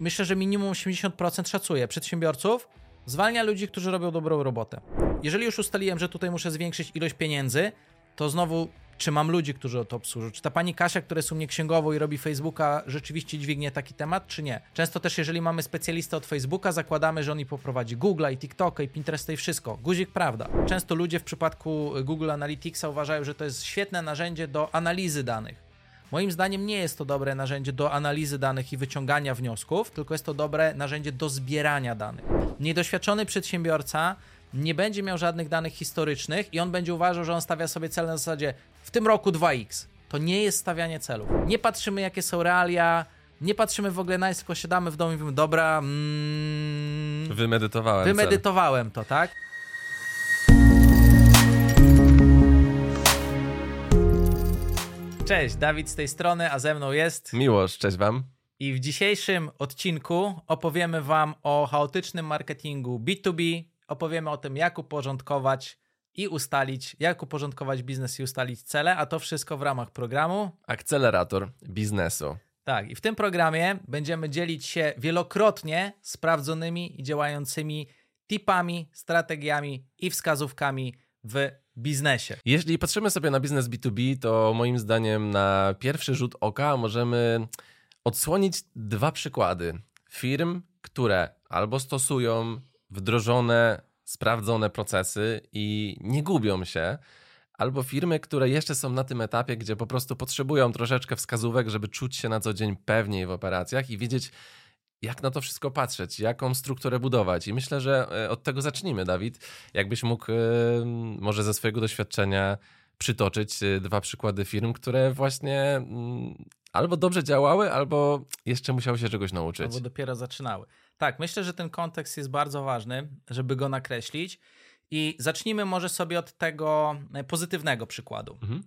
myślę, że minimum 80% szacuje przedsiębiorców, zwalnia ludzi, którzy robią dobrą robotę. Jeżeli już ustaliłem, że tutaj muszę zwiększyć ilość pieniędzy, to znowu czy mam ludzi, którzy to obsłużą? Czy ta pani Kasia, która jest u mnie księgową i robi Facebooka, rzeczywiście dźwignie taki temat, czy nie? Często też, jeżeli mamy specjalistę od Facebooka, zakładamy, że on i poprowadzi Google'a i TikToka i Pinteresta i wszystko. Guzik prawda. Często ludzie w przypadku Google Analyticsa uważają, że to jest świetne narzędzie do analizy danych. Moim zdaniem nie jest to dobre narzędzie do analizy danych i wyciągania wniosków, tylko jest to dobre narzędzie do zbierania danych. Niedoświadczony przedsiębiorca nie będzie miał żadnych danych historycznych i on będzie uważał, że on stawia sobie cel na zasadzie w tym roku 2x. To nie jest stawianie celów. Nie patrzymy, jakie są realia, nie patrzymy w ogóle na nic, tylko siadamy w domu i mówimy, dobra, mm, Wymedytowałem. wymedytowałem to, tak? Cześć, Dawid z tej strony, a ze mną jest. Miłość, cześć wam. I w dzisiejszym odcinku opowiemy Wam o chaotycznym marketingu B2B, opowiemy o tym, jak uporządkować i ustalić, jak uporządkować biznes i ustalić cele, a to wszystko w ramach programu. Akcelerator biznesu. Tak, i w tym programie będziemy dzielić się wielokrotnie sprawdzonymi i działającymi tipami, strategiami i wskazówkami w biznesie. Jeśli patrzymy sobie na biznes B2B, to moim zdaniem na pierwszy rzut oka możemy odsłonić dwa przykłady firm, które albo stosują wdrożone, sprawdzone procesy i nie gubią się, albo firmy, które jeszcze są na tym etapie, gdzie po prostu potrzebują troszeczkę wskazówek, żeby czuć się na co dzień pewniej w operacjach i wiedzieć, jak na to wszystko patrzeć, jaką strukturę budować. I myślę, że e, od tego zacznijmy, Dawid. Jakbyś mógł e, może ze swojego doświadczenia przytoczyć e, dwa przykłady firm, które właśnie mm, albo dobrze działały, albo jeszcze musiały się czegoś nauczyć. Albo dopiero zaczynały. Tak, myślę, że ten kontekst jest bardzo ważny, żeby go nakreślić. I zacznijmy może sobie od tego pozytywnego przykładu. Mhm.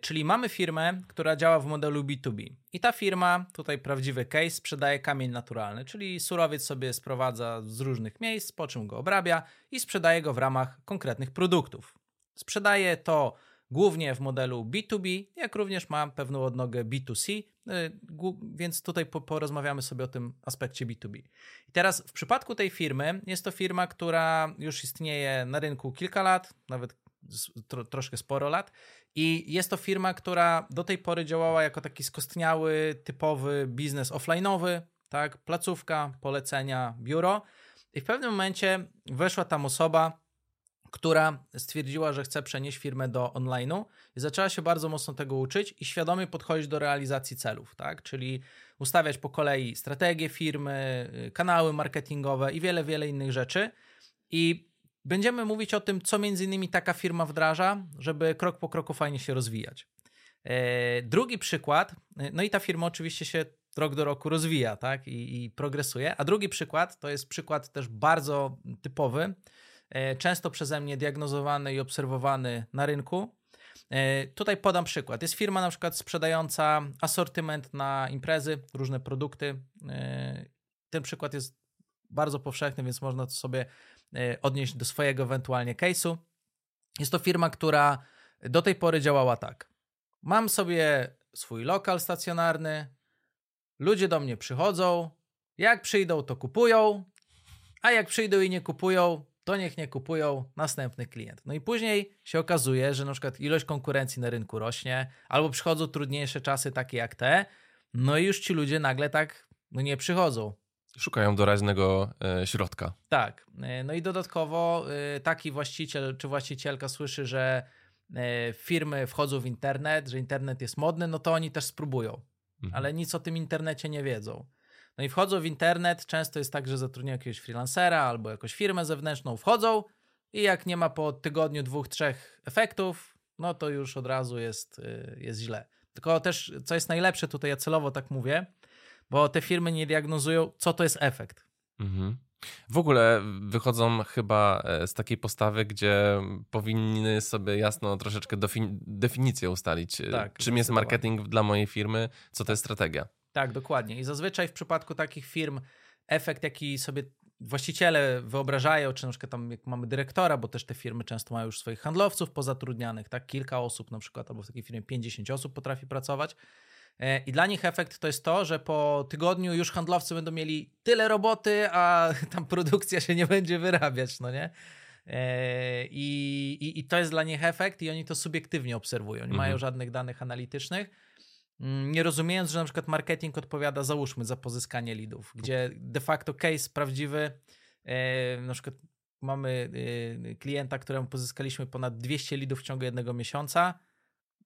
Czyli mamy firmę, która działa w modelu B2B. I ta firma, tutaj prawdziwy case, sprzedaje kamień naturalny, czyli surowiec sobie sprowadza z różnych miejsc, po czym go obrabia i sprzedaje go w ramach konkretnych produktów. Sprzedaje to głównie w modelu B2B, jak również ma pewną odnogę B2C, więc tutaj porozmawiamy sobie o tym aspekcie B2B. I teraz w przypadku tej firmy jest to firma, która już istnieje na rynku kilka lat, nawet tro, troszkę sporo lat. I jest to firma, która do tej pory działała jako taki skostniały, typowy biznes offline'owy, tak? Placówka, polecenia, biuro. I w pewnym momencie weszła tam osoba, która stwierdziła, że chce przenieść firmę do online'u i zaczęła się bardzo mocno tego uczyć i świadomie podchodzić do realizacji celów, tak? Czyli ustawiać po kolei strategie firmy, kanały marketingowe i wiele, wiele innych rzeczy. I Będziemy mówić o tym, co między innymi taka firma wdraża, żeby krok po kroku fajnie się rozwijać. E, drugi przykład, e, no i ta firma oczywiście się rok do roku rozwija, tak, i, i progresuje. A drugi przykład to jest przykład też bardzo typowy, e, często przeze mnie diagnozowany i obserwowany na rynku. Tutaj podam przykład. Jest firma na przykład sprzedająca asortyment na imprezy, różne produkty. Ten przykład jest bardzo powszechny, więc można to sobie odnieść do swojego ewentualnie case'u. Jest to firma, która do tej pory działała tak. Mam sobie swój lokal stacjonarny, ludzie do mnie przychodzą, jak przyjdą, to kupują, a jak przyjdą i nie kupują, to niech nie kupują następny klient. No i później się okazuje, że na przykład ilość konkurencji na rynku rośnie, albo przychodzą trudniejsze czasy takie jak te, no i już ci ludzie nagle tak no nie przychodzą. Szukają doraźnego e, środka. Tak. E, no i dodatkowo e, taki właściciel czy właścicielka słyszy, że firmy wchodzą w internet, że internet jest modny, no to oni też spróbują. Mhm. Ale nic o tym internecie nie wiedzą. No i wchodzą w internet, często jest tak, że zatrudniają jakiegoś freelancera albo jakąś firmę zewnętrzną, wchodzą i jak nie ma po tygodniu, dwóch, trzech efektów, no to już od razu jest, jest źle. Tylko też, co jest najlepsze, tutaj ja celowo tak mówię, bo te firmy nie diagnozują, co to jest efekt. Mhm. W ogóle wychodzą chyba e, z takiej postawy, gdzie powinny sobie jasno troszeczkę definicję ustalić. E, tak, czym jest marketing dla mojej firmy, co to jest strategia. Tak, dokładnie. I zazwyczaj w przypadku takich firm efekt, jaki sobie właściciele wyobrażają, czy na przykład tam jak mamy dyrektora, bo też te firmy często mają już swoich handlowców pozatrudnianych, tak, kilka osób na przykład, albo w takiej firmie 50 osób potrafi pracować, I dla nich efekt to jest to, że po tygodniu już handlowcy będą mieli tyle roboty, a tam produkcja się nie będzie wyrabiać, no nie? E, I, i, I to jest dla nich efekt, i oni to subiektywnie obserwują. Nie mhm. mają żadnych danych analitycznych, mm, nie rozumiejąc, że na przykład marketing odpowiada, załóżmy, za pozyskanie leadów, gdzie de facto case prawdziwy, e, na przykład mamy klienta, któremu pozyskaliśmy ponad 200 leadów w ciągu jednego miesiąca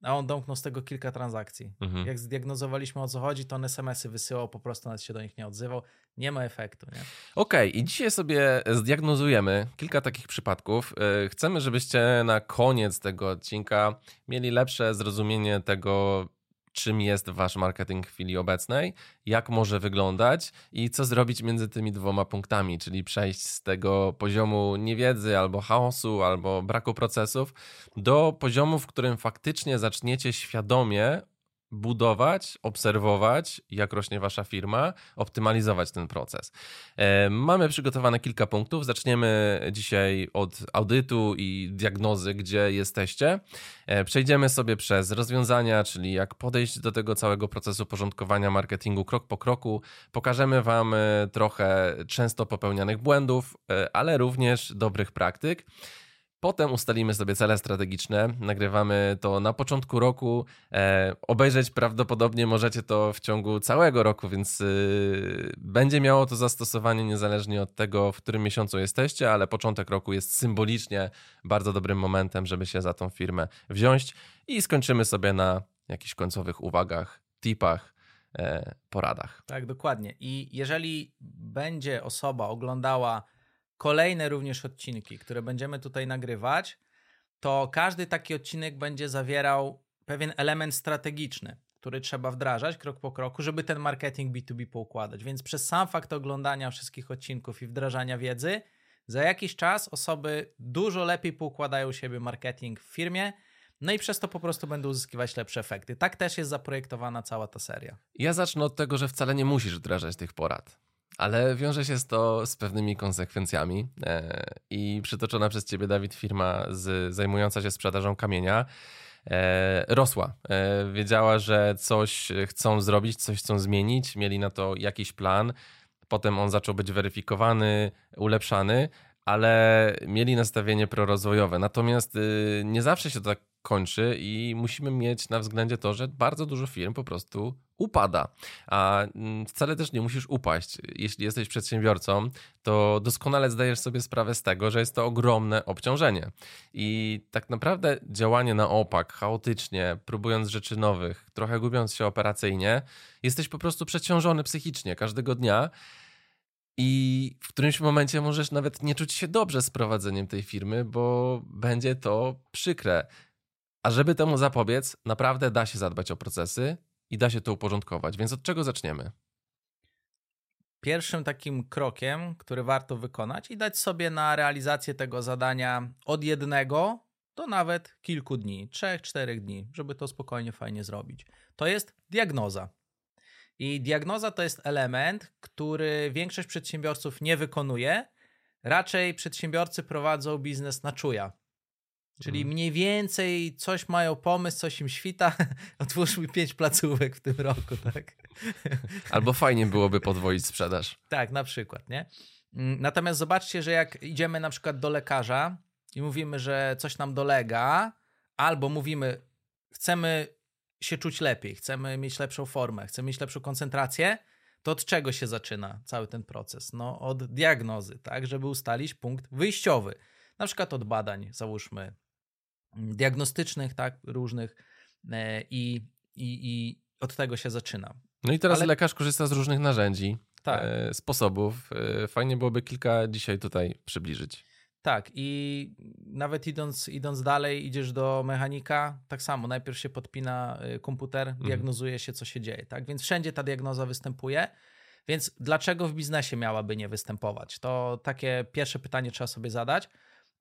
a on domknął z tego kilka transakcji. Mhm. Jak zdiagnozowaliśmy o co chodzi, to on SMS-y wysyłał, po prostu nawet się do nich nie odzywał. Nie ma efektu. Okej, okay, i dzisiaj sobie zdiagnozujemy kilka takich przypadków. E, chcemy, żebyście na koniec tego odcinka mieli lepsze zrozumienie tego, czym jest wasz marketing w chwili obecnej, jak może wyglądać i co zrobić między tymi dwoma punktami, czyli przejść z tego poziomu niewiedzy albo chaosu, albo braku procesów do poziomu, w którym faktycznie zaczniecie świadomie budować, obserwować, jak rośnie wasza firma, optymalizować ten proces. E, mamy przygotowane kilka punktów. Zaczniemy dzisiaj od audytu i diagnozy, gdzie jesteście. E, przejdziemy sobie przez rozwiązania, czyli jak podejść do tego całego procesu porządkowania marketingu krok po kroku. Pokażemy wam e, trochę często popełnianych błędów, ale również dobrych praktyk. Potem ustalimy sobie cele strategiczne. Nagrywamy to na początku roku. E, obejrzeć prawdopodobnie możecie to w ciągu całego roku, więc y, będzie miało to zastosowanie niezależnie od tego, w którym miesiącu jesteście, ale początek roku jest symbolicznie bardzo dobrym momentem, żeby się za tą firmę wziąć i skończymy sobie na jakichś końcowych uwagach, tipach, e, poradach. Tak, dokładnie. I jeżeli będzie osoba oglądała kolejne również odcinki, które będziemy tutaj nagrywać, to każdy taki odcinek będzie zawierał pewien element strategiczny, który trzeba wdrażać krok po kroku, żeby ten marketing B2B poukładać. Więc przez sam fakt oglądania wszystkich odcinków i wdrażania wiedzy, za jakiś czas osoby dużo lepiej poukładają siebie marketing w firmie. No i przez to po prostu będą uzyskiwać lepsze efekty. Tak też jest zaprojektowana cała ta seria. Ja zacznę od tego, że wcale nie musisz wdrażać tych porad ale wiąże się to z pewnymi konsekwencjami. E, I przytoczona przez ciebie, Dawid, firma z, zajmująca się sprzedażą kamienia e, rosła. E, wiedziała, że coś chcą zrobić, coś chcą zmienić, mieli na to jakiś plan. Potem on zaczął być weryfikowany, ulepszany, ale mieli nastawienie prorozwojowe. Natomiast y, nie zawsze się to tak kończy i musimy mieć na względzie to, że bardzo dużo firm po prostu upada. A mm, wcale też nie musisz upaść. Jeśli jesteś przedsiębiorcą, to doskonale zdajesz sobie sprawę z tego, że jest to ogromne obciążenie. I tak naprawdę działanie na opak, chaotycznie, próbując rzeczy nowych, trochę gubiąc się operacyjnie, jesteś po prostu przeciążony psychicznie każdego dnia. I w którymś momencie możesz nawet nie czuć się dobrze z prowadzeniem tej firmy, bo będzie to przykre. A żeby temu zapobiec, naprawdę da się zadbać o procesy i da się to uporządkować. Więc od czego zaczniemy? Pierwszym takim krokiem, który warto wykonać i dać sobie na realizację tego zadania od jednego do nawet kilku dni, trzech, czterech dni, żeby to spokojnie, fajnie zrobić. To jest diagnoza. I diagnoza to jest element, który większość przedsiębiorców nie wykonuje. Raczej przedsiębiorcy prowadzą biznes na czuja. Czyli mhm. mniej więcej coś mają pomysł, coś im świta, otwórzmy pięć placówek w tym roku, tak? Albo fajnie byłoby podwoić sprzedaż. tak, na przykład, nie? Mm, natomiast zobaczcie, że jak idziemy na przykład do lekarza i mówimy, że coś nam dolega, albo mówimy, chcemy się czuć lepiej, chcemy mieć lepszą formę, chcemy mieć lepszą koncentrację, to od czego się zaczyna cały ten proces? No, od diagnozy, tak, żeby ustalić punkt wyjściowy. Na przykład od badań, załóżmy, diagnostycznych, tak, różnych e, i, i, i od tego się zaczyna. No i teraz Ale... lekarz korzysta z różnych narzędzi, tak. E, sposobów. E, fajnie byłoby kilka dzisiaj tutaj przybliżyć. Tak, i nawet idąc, idąc dalej, idziesz do mechanika, tak samo, najpierw się podpina komputer, mhm. diagnozuje się, co się dzieje, tak? Więc wszędzie ta diagnoza występuje. Więc dlaczego w biznesie miałaby nie występować? To takie pierwsze pytanie trzeba sobie zadać.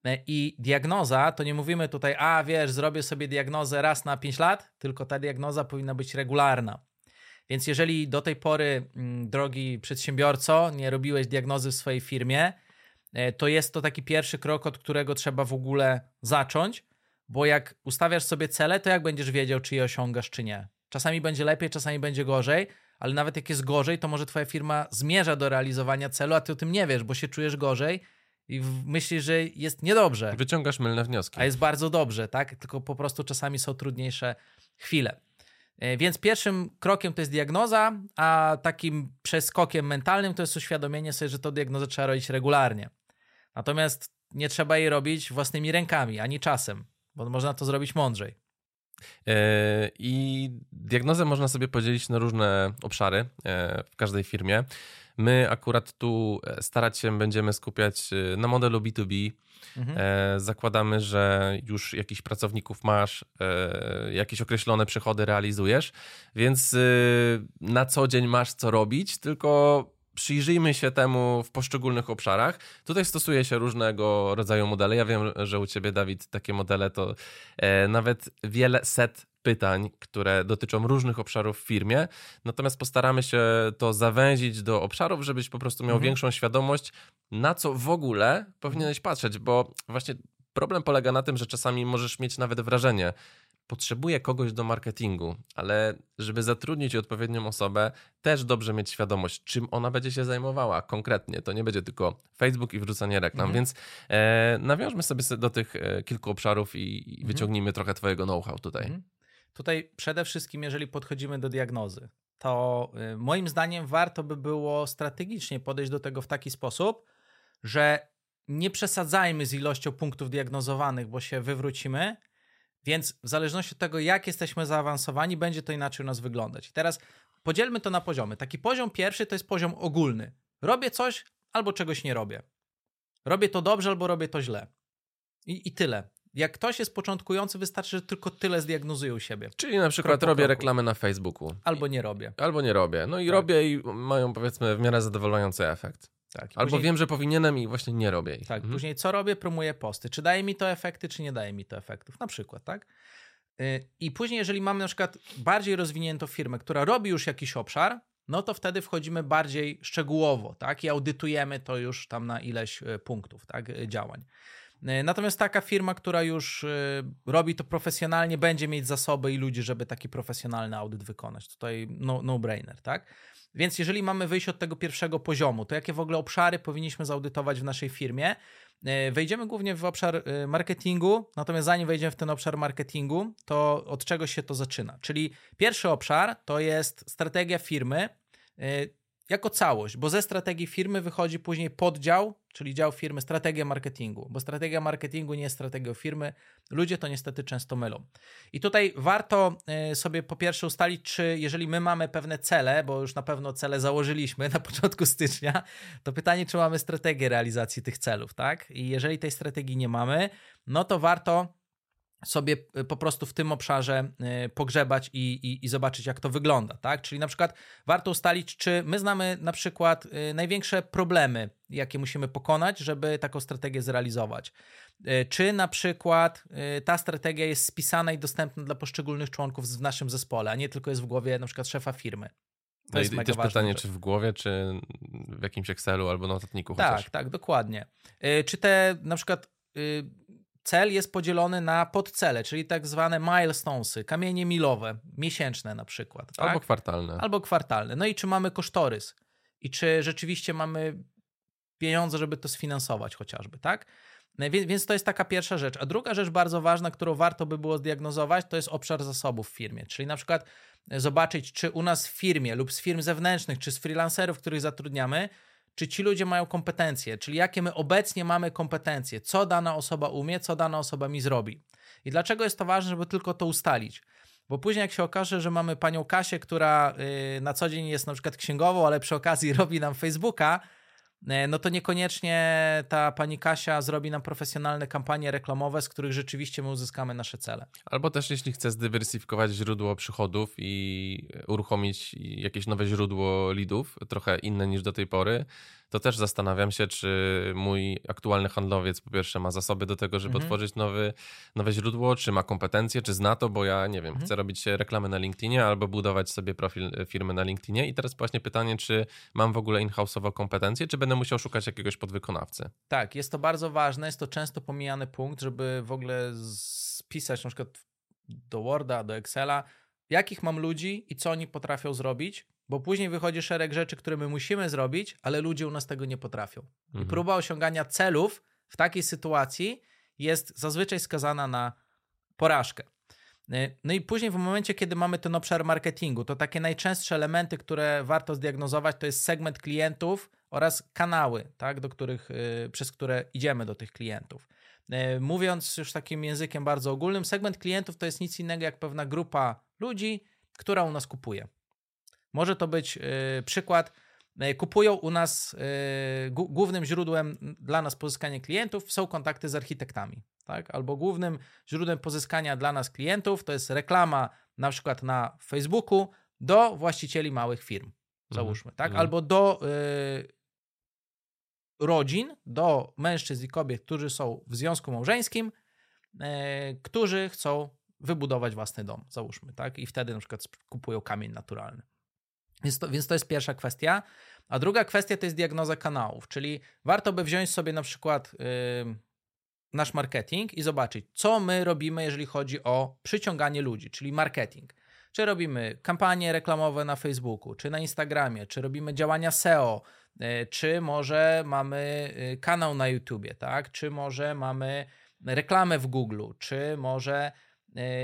E, I diagnoza, to nie mówimy tutaj, a wiesz, zrobię sobie diagnozę raz na 5 lat, tylko ta diagnoza powinna być regularna. Więc jeżeli do tej pory, mm, drogi przedsiębiorco, nie robiłeś diagnozy w swojej firmie, e, to jest to taki pierwszy krok, od którego trzeba w ogóle zacząć, bo jak ustawiasz sobie cele, to jak będziesz wiedział, czy je osiągasz, czy nie? Czasami będzie lepiej, czasami będzie gorzej, ale nawet jak jest gorzej, to może twoja firma zmierza do realizowania celu, a ty o tym nie wiesz, bo się czujesz gorzej i myślisz, że jest niedobrze. Wyciągasz mylne wnioski. A jest bardzo dobrze, tak? Tylko po prostu czasami są trudniejsze chwile. E, więc pierwszym krokiem to jest diagnoza, a takim przeskokiem mentalnym to jest uświadomienie sobie, że to diagnozę trzeba robić regularnie. Natomiast nie trzeba jej robić własnymi rękami, ani czasem, bo można to zrobić mądrzej. E, I diagnozę można sobie podzielić na różne obszary e, w każdej firmie. My akurat tu starać się będziemy skupiać na modelu B2B, Mhm. E, zakładamy, że już jakichś pracowników masz, e, jakieś określone przychody realizujesz, więc na co dzień masz co robić, tylko przyjrzyjmy się temu w poszczególnych obszarach. Tutaj stosuje się różnego rodzaju modele. Ja wiem, że u ciebie, Dawid, takie modele to e, nawet wiele set pytań, które dotyczą różnych obszarów w firmie. Natomiast postaramy się to zawęzić do obszarów, żebyś po prostu miał mhm. większą świadomość, na co w ogóle powinieneś patrzeć, bo właśnie problem polega na tym, że czasami możesz mieć nawet wrażenie, potrzebuję kogoś do marketingu, ale żeby zatrudnić odpowiednią osobę, też dobrze mieć świadomość, czym ona będzie się zajmowała konkretnie. To nie będzie tylko Facebook i wrzucanie reklam, mhm. więc e, nawiążmy sobie do tych e, kilku obszarów i, i mhm. wyciągnijmy trochę Twojego know-how tutaj. Mhm. Tutaj przede wszystkim, jeżeli podchodzimy do diagnozy, to y, moim zdaniem warto by było strategicznie podejść do tego w taki sposób, że nie przesadzajmy z ilością punktów diagnozowanych, bo się wywrócimy, więc w zależności od tego, jak jesteśmy zaawansowani, będzie to inaczej u nas wyglądać. I teraz podzielmy to na poziomy. Taki poziom pierwszy to jest poziom ogólny. Robię coś albo czegoś nie robię. Robię to dobrze albo robię to źle. I, i tyle. Jak ktoś jest początkujący, wystarczy, że tylko tyle zdiagnozują siebie. Czyli na przykład robię reklamę na Facebooku. Albo nie robię. Albo nie robię. No i tak. robię i mają powiedzmy w miarę zadowalający efekt. Tak, Albo później... wiem, że powinienem i właśnie nie robię ich. Tak, mhm. później co robię? Promuję posty. Czy daje mi to efekty, czy nie daje mi to efektów? Na przykład, tak? Y, I później, jeżeli mamy na przykład bardziej rozwiniętą firmę, która robi już jakiś obszar, no to wtedy wchodzimy bardziej szczegółowo, tak? I audytujemy to już tam na ileś y, punktów, tak? Y, działań. Natomiast taka firma, która już robi to profesjonalnie, będzie mieć zasoby i ludzi, żeby taki profesjonalny audyt wykonać. Tutaj no, no brainer, tak? Więc jeżeli mamy wyjść od tego pierwszego poziomu, to jakie w ogóle obszary powinniśmy zaudytować w naszej firmie? E, wejdziemy głównie w obszar e, marketingu, natomiast zanim wejdziemy w ten obszar marketingu, to od czego się to zaczyna? Czyli pierwszy obszar to jest strategia firmy, e, jako całość, bo ze strategii firmy wychodzi później poddział, czyli dział firmy, strategia marketingu, bo strategia marketingu nie jest strategią firmy. Ludzie to niestety często mylą. I tutaj warto e, sobie po pierwsze ustalić, czy jeżeli my mamy pewne cele, bo już na pewno cele założyliśmy na początku stycznia, to pytanie, czy mamy strategię realizacji tych celów, tak? I jeżeli tej strategii nie mamy, no to warto sobie y, po prostu w tym obszarze y, pogrzebać i, i, i, zobaczyć, jak to wygląda, tak? Czyli na przykład warto ustalić, czy my znamy na przykład y, największe problemy, jakie musimy pokonać, żeby taką strategię zrealizować. Czy na przykład ta strategia jest spisana i dostępna dla poszczególnych członków w naszym zespole, a nie tylko jest w głowie na przykład szefa firmy. To no jest i też pytanie, rzecz. czy w głowie, czy w jakimś Excelu albo notatniku Tak, chociaż. tak, dokładnie. Czy te na przykład cel jest podzielony na podcele, czyli tak zwane milestonesy, kamienie milowe, miesięczne na przykład. Tak? Albo kwartalne. Albo kwartalne. No i czy mamy kosztorys i czy rzeczywiście mamy pieniądze, żeby to sfinansować chociażby, tak? No więc to jest taka pierwsza rzecz. A druga rzecz bardzo ważna, którą warto by było zdiagnozować, to jest obszar zasobów w firmie. Czyli na przykład zobaczyć, czy u nas w firmie lub z firm zewnętrznych, czy z freelancerów, których zatrudniamy, czy ci ludzie mają kompetencje, czyli jakie my obecnie mamy kompetencje, co dana osoba umie, co dana osoba mi zrobi. I dlaczego jest to ważne, żeby tylko to ustalić? Bo później jak się okaże, że mamy panią Kasię, która y, na co dzień jest na przykład księgową, ale przy okazji robi nam Facebooka, no to niekoniecznie ta pani Kasia zrobi nam profesjonalne kampanie reklamowe, z których rzeczywiście my uzyskamy nasze cele. Albo też jeśli chce zdywersyfikować źródło przychodów i uruchomić jakieś nowe źródło leadów, trochę inne niż do tej pory, to też zastanawiam się, czy mój aktualny handlowiec po pierwsze ma zasoby do tego, żeby mhm. otworzyć nowy, nowe źródło, czy ma kompetencje, czy zna to, bo ja nie wiem, mhm. chcę robić reklamy na LinkedInie albo budować sobie profil firmy na LinkedInie i teraz właśnie pytanie, czy mam w ogóle in-house'owe kompetencje, czy będę musiał szukać jakiegoś podwykonawcy. Tak, jest to bardzo ważne, jest to często pomijany punkt, żeby w ogóle spisać na przykład do Worda, do Excela jakich mam ludzi i co oni potrafią zrobić, bo później wychodzi szereg rzeczy, które my musimy zrobić, ale ludzie u nas tego nie potrafią. Mhm. I próba osiągania celów w takiej sytuacji jest zazwyczaj skazana na porażkę. Y, No i później w momencie, kiedy mamy ten obszar marketingu, to takie najczęstsze elementy, które warto zdiagnozować, to jest segment klientów oraz kanały, tak, do których, y, przez które idziemy do tych klientów. Y, Mówiąc już takim językiem bardzo ogólnym, segment klientów to jest nic innego jak pewna grupa ludzi, która u nas kupuje. Może to być y, przykład, y, kupują u nas, y, gó- głównym źródłem dla nas pozyskania klientów są kontakty z architektami, tak? Albo głównym źródłem pozyskania dla nas klientów to jest reklama na przykład na Facebooku do właścicieli małych firm, załóżmy, tak? mhm. Albo do y, rodzin, do mężczyzn i kobiet, którzy są w związku małżeńskim, e, którzy chcą wybudować własny dom, załóżmy, tak? I wtedy na przykład kupują kamień naturalny. Więc to, więc to jest pierwsza kwestia. A druga kwestia to jest diagnoza kanałów, czyli warto by wziąć sobie na przykład ym, nasz marketing i zobaczyć, co my robimy, jeżeli chodzi o przyciąganie ludzi, czyli marketing. Czy robimy kampanie reklamowe na Facebooku, czy na Instagramie, czy robimy działania SEO, y, czy może mamy y, kanał na YouTubie, tak? Czy może mamy reklamę w Google, czy może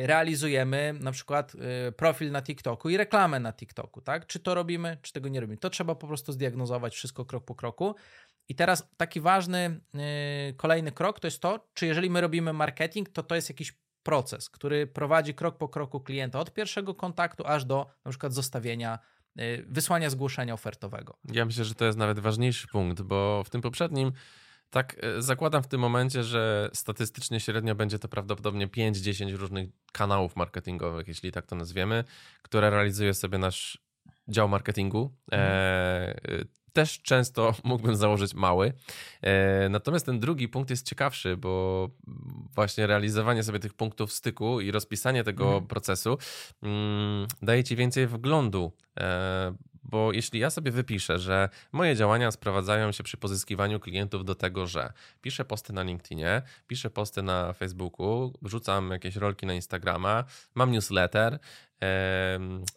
realizujemy na przykład y, profil na TikToku i reklamę na TikToku, tak? Czy to robimy, czy tego nie robimy? To trzeba po prostu zdiagnozować wszystko krok po kroku. I teraz taki ważny y, kolejny krok to jest to, czy jeżeli my robimy marketing, to to jest jakiś proces, który prowadzi krok po kroku klienta od pierwszego kontaktu aż do na przykład zostawienia, wysłania zgłoszenia ofertowego. Ja myślę, że to jest nawet ważniejszy punkt, bo w tym poprzednim tak e, zakładam w tym momencie, że statystycznie średnio będzie to prawdopodobnie 5-10 różnych kanałów marketingowych, jeśli tak to nazwiemy, które realizuje sobie nasz dział marketingu. E, e, też często mógłbym założyć mały. Natomiast ten drugi punkt jest ciekawszy, bo właśnie realizowanie sobie tych punktów styku i rozpisanie tego Mhm. procesu mm, daje ci więcej wglądu. Bo jeśli ja sobie wypiszę, że moje działania sprowadzają się przy pozyskiwaniu klientów do tego, że piszę posty na LinkedInie, piszę posty na Facebooku, wrzucam jakieś rolki na Instagrama, mam newsletter,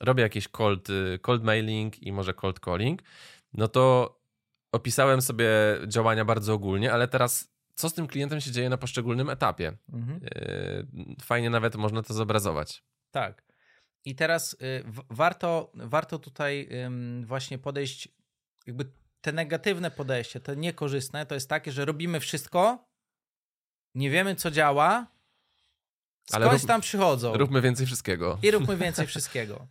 robię jakiś cold, y, cold mailing i może cold calling, no to opisałem sobie działania bardzo ogólnie, ale teraz co z tym klientem się dzieje na poszczególnym etapie? Mhm. E, Fajnie nawet można to zobrazować. Tak. I teraz y, warto, warto tutaj właśnie podejść, jakby te negatywne podejście, te niekorzystne, to jest takie, że robimy wszystko, nie wiemy co działa, Ale skądś rób- tam przychodzą Róbmy więcej wszystkiego. i róbmy więcej wszystkiego.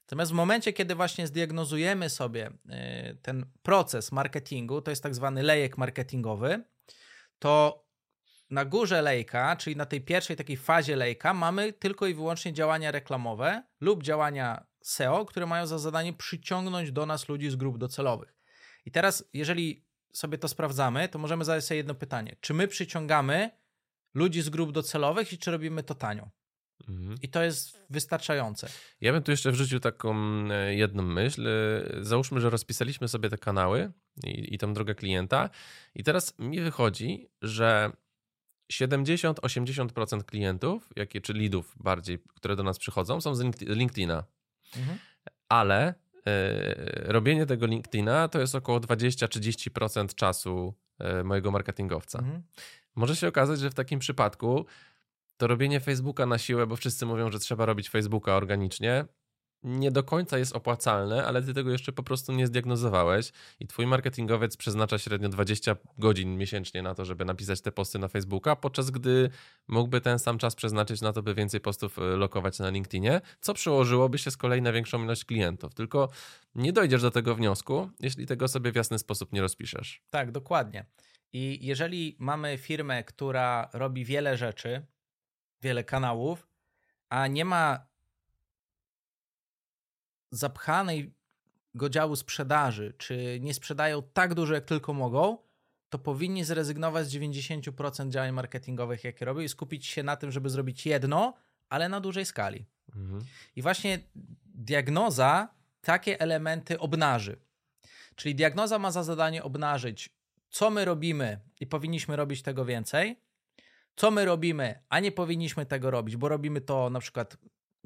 Natomiast w momencie, kiedy właśnie zdiagnozujemy sobie y, ten proces marketingu, to jest tak zwany lejek marketingowy, to na górze lejka, czyli na tej pierwszej takiej fazie lejka, mamy tylko i wyłącznie działania reklamowe lub działania SEO, które mają za zadanie przyciągnąć do nas ludzi z grup docelowych. I teraz, jeżeli sobie to sprawdzamy, to możemy zadać sobie jedno pytanie: czy my przyciągamy ludzi z grup docelowych i czy robimy to tanio? Mhm. I to jest wystarczające. Ja bym tu jeszcze wrzucił taką e, jedną myśl. E, Załóżmy, że rozpisaliśmy sobie te kanały i, i tą drogę klienta, i teraz mi wychodzi, że 70-80% klientów, jakie, czy leadów bardziej, które do nas przychodzą, są z Linked- LinkedIna. Mhm. Ale e, robienie tego LinkedIna to jest około 20-30% czasu e, mojego marketingowca. Mhm. Może się okazać, że w takim przypadku to robienie Facebooka na siłę, bo wszyscy mówią, że trzeba robić Facebooka organicznie, nie do końca jest opłacalne, ale ty tego jeszcze po prostu nie zdiagnozowałeś i twój marketingowiec przeznacza średnio 20 godzin miesięcznie na to, żeby napisać te posty na Facebooka, podczas gdy mógłby ten sam czas przeznaczyć na to, by więcej postów e, lokować na LinkedInie, co przełożyłoby się z kolei na większą ilość klientów. Tylko nie dojdziesz do tego wniosku, jeśli tego sobie w jasny sposób nie rozpiszesz. Tak, dokładnie. I jeżeli mamy firmę, która robi wiele rzeczy, wiele kanałów, a nie ma zapchanego działu sprzedaży, czy nie sprzedają tak dużo, jak tylko mogą, to powinni zrezygnować z 90% działań marketingowych, jakie robią i skupić się na tym, żeby zrobić jedno, ale na dużej skali. Mhm. I właśnie diagnoza takie elementy obnaży. Czyli diagnoza ma za zadanie obnażyć, co my robimy i powinniśmy robić tego więcej, co my robimy, a nie powinniśmy tego robić, bo robimy to na przykład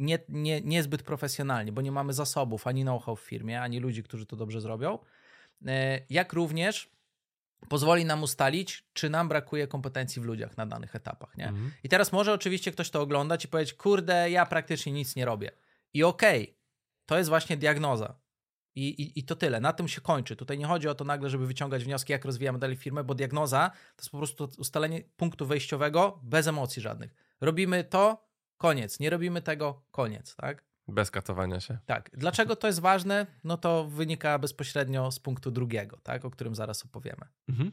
nie, nie, niezbyt profesjonalnie, bo nie mamy zasobów ani know-how w firmie, ani ludzi, którzy to dobrze zrobią. E, jak również pozwoli nam ustalić, czy nam brakuje kompetencji w ludziach na danych etapach. Nie? Mhm. I teraz może oczywiście ktoś to oglądać i powiedzieć, kurde, ja praktycznie nic nie robię. I okej, okay, to jest właśnie diagnoza. I, i, I to tyle. Na tym się kończy. Tutaj nie chodzi o to nagle, żeby wyciągać wnioski, jak rozwijamy dalej firmę, bo diagnoza to jest po prostu ustalenie punktu wejściowego bez emocji żadnych. Robimy to, koniec. Nie robimy tego, koniec, tak? Bez katowania się. Tak. Dlaczego to jest ważne? No to wynika bezpośrednio z punktu drugiego, tak? O którym zaraz opowiemy. Mhm.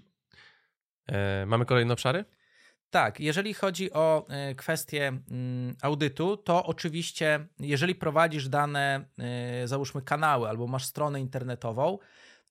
E, mamy kolejne obszary? Tak, jeżeli chodzi o e, kwestię mm, audytu, to oczywiście, jeżeli prowadzisz dane, e, załóżmy kanały, albo masz stronę internetową,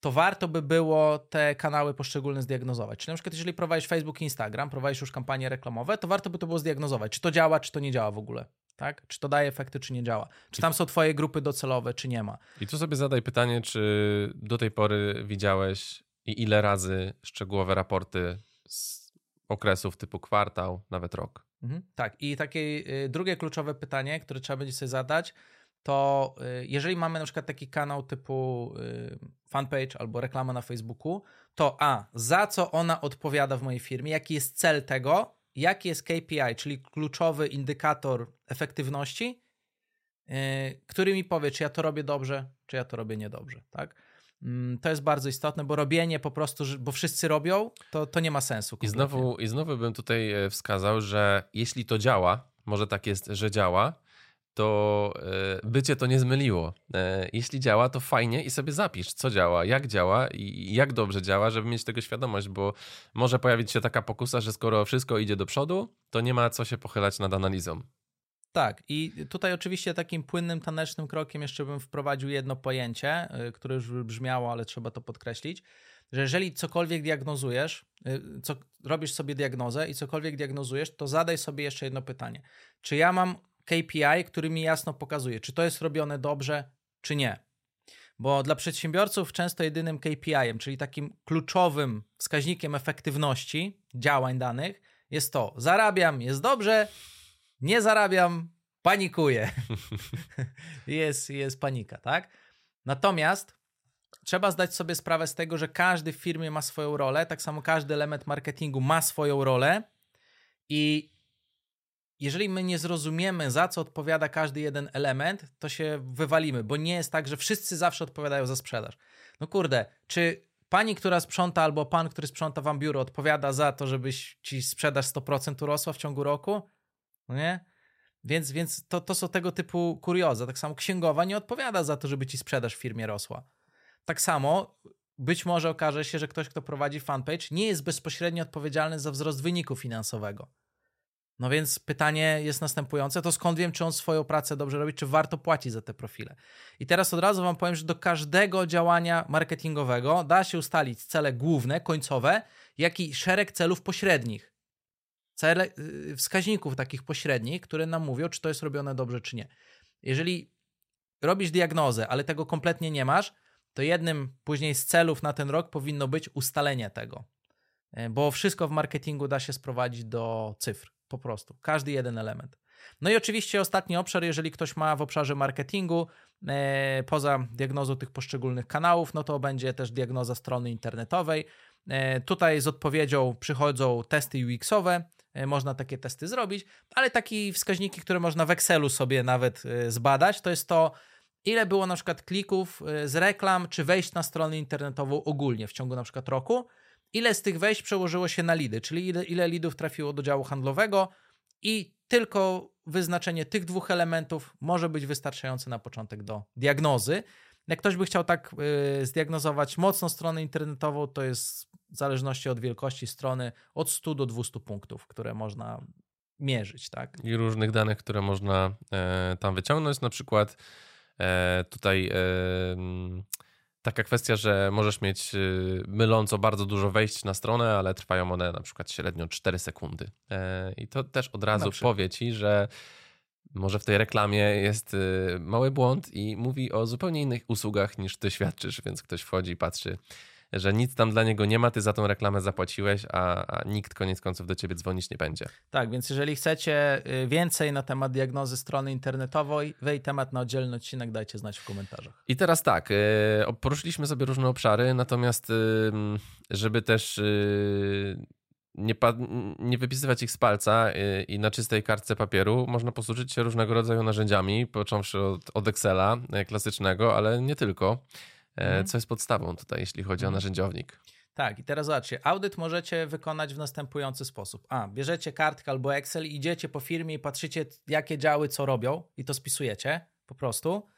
to warto by było te kanały poszczególne zdiagnozować. Czyli na przykład, jeżeli prowadzisz Facebook, Instagram, prowadzisz już kampanie reklamowe, to warto by to było zdiagnozować, czy to działa, czy to nie działa w ogóle. Tak? Czy to daje efekty, czy nie działa? Czy tam są twoje grupy docelowe, czy nie ma? I tu sobie zadaj pytanie, czy do tej pory widziałeś i ile razy szczegółowe raporty z okresów typu kwartał, nawet rok. Mhm, tak. I takie y, drugie kluczowe pytanie, które trzeba będzie sobie zadać, to y, jeżeli mamy na przykład taki kanał typu y, fanpage albo reklama na Facebooku, to a, za co ona odpowiada w mojej firmie, jaki jest cel tego, jaki jest KPI, czyli kluczowy indykator efektywności, y, który mi powie, czy ja to robię dobrze, czy ja to robię niedobrze, tak? Mm, to jest bardzo istotne, bo robienie po prostu, bo wszyscy robią, to, to nie ma sensu. I znowu, I znowu bym tutaj e, wskazał, że jeśli to działa, może tak jest, że działa, to e, bycie to nie zmyliło. E, jeśli działa, to fajnie i sobie zapisz, co działa, jak działa i jak dobrze działa, żeby mieć tego świadomość, bo może pojawić się taka pokusa, że skoro wszystko idzie do przodu, to nie ma co się pochylać nad analizą. Tak, i tutaj oczywiście takim płynnym, tanecznym krokiem jeszcze bym wprowadził jedno pojęcie, y, które już brzmiało, ale trzeba to podkreślić, że jeżeli cokolwiek diagnozujesz, co, robisz sobie diagnozę i cokolwiek diagnozujesz, to zadaj sobie jeszcze jedno pytanie. Czy ja mam KPI, który mi jasno pokazuje, czy to jest robione dobrze, czy nie? Bo dla przedsiębiorców często jedynym KPI-em, czyli takim kluczowym wskaźnikiem efektywności działań danych, jest to: zarabiam, jest dobrze, nie zarabiam, panikuję. jest, jest panika, tak? Natomiast trzeba zdać sobie sprawę z tego, że każdy w firmie ma swoją rolę, tak samo każdy element marketingu ma swoją rolę i jeżeli my nie zrozumiemy, za co odpowiada każdy jeden element, to się wywalimy, bo nie jest tak, że wszyscy zawsze odpowiadają za sprzedaż. No kurde, czy pani, która sprząta, albo pan, który sprząta wam biuro, odpowiada za to, żebyś ci sprzedaż 100% urosła w ciągu roku? No nie? Więc, więc to, to są tego typu kurioza. Tak samo księgowa nie odpowiada za to, żeby ci sprzedaż w firmie rosła. Tak samo być może okaże się, że ktoś, kto prowadzi fanpage, nie jest bezpośrednio odpowiedzialny za wzrost wyniku finansowego. No więc pytanie jest następujące: to skąd wiem, czy on swoją pracę dobrze robi, czy warto płacić za te profile? I teraz od razu Wam powiem, że do każdego działania marketingowego da się ustalić cele główne, końcowe, jak i szereg celów pośrednich cele, y, wskaźników takich pośrednich, które nam mówią, czy to jest robione dobrze, czy nie. Jeżeli robisz diagnozę, ale tego kompletnie nie masz, to jednym później z celów na ten rok powinno być ustalenie tego. E, bo wszystko w marketingu da się sprowadzić do cyfr, po prostu. Każdy jeden element. No i oczywiście ostatni obszar, jeżeli ktoś ma w obszarze marketingu, e, poza diagnozą tych poszczególnych kanałów, no to będzie też diagnoza strony internetowej. E, tutaj z odpowiedzią przychodzą testy UX-owe, E, można takie testy zrobić, ale takie wskaźniki, które można w Excelu sobie nawet e, zbadać, to jest to, ile było na przykład klików e, z reklam, czy wejść na stronę internetową ogólnie w ciągu na przykład roku, ile z tych wejść przełożyło się na lidy, czyli ile, ile lidów trafiło do działu handlowego i tylko wyznaczenie tych dwóch elementów może być wystarczające na początek do diagnozy. Jak ktoś by chciał tak y, zdiagnozować mocno stronę internetową, to jest w zależności od wielkości strony od 100 do 200 punktów, które można mierzyć, tak? I różnych danych, które można e, tam wyciągnąć, na przykład e, tutaj taka kwestia, że możesz mieć y, myląco bardzo dużo wejść na stronę, ale trwają one na przykład średnio 4 sekundy. E, I to też od razu powie ci, że może w tej reklamie jest y, mały błąd i mówi o zupełnie innych usługach niż ty świadczysz, więc ktoś wchodzi i patrzy że nic tam dla niego nie ma, ty za tą reklamę zapłaciłeś, a, a nikt koniec końców do ciebie dzwonić nie będzie. Tak, więc jeżeli chcecie y, więcej na temat diagnozy strony internetowej, wej temat na oddzielny odcinek dajcie znać w komentarzach. I teraz tak, y, poruszyliśmy sobie różne obszary, natomiast żeby też y, nie, nie wypisywać ich z palca i na czystej kartce papieru można posłużyć się różnego rodzaju narzędziami, począwszy od, od Excela klasycznego, ale nie tylko. Co jest podstawą tutaj, jeśli chodzi mhm. o narzędziownik. Tak, i teraz zobaczcie, audyt możecie wykonać w następujący sposób. A, bierzecie kartkę albo Excel, idziecie po firmie i patrzycie, jakie działy co robią i to spisujecie po prostu.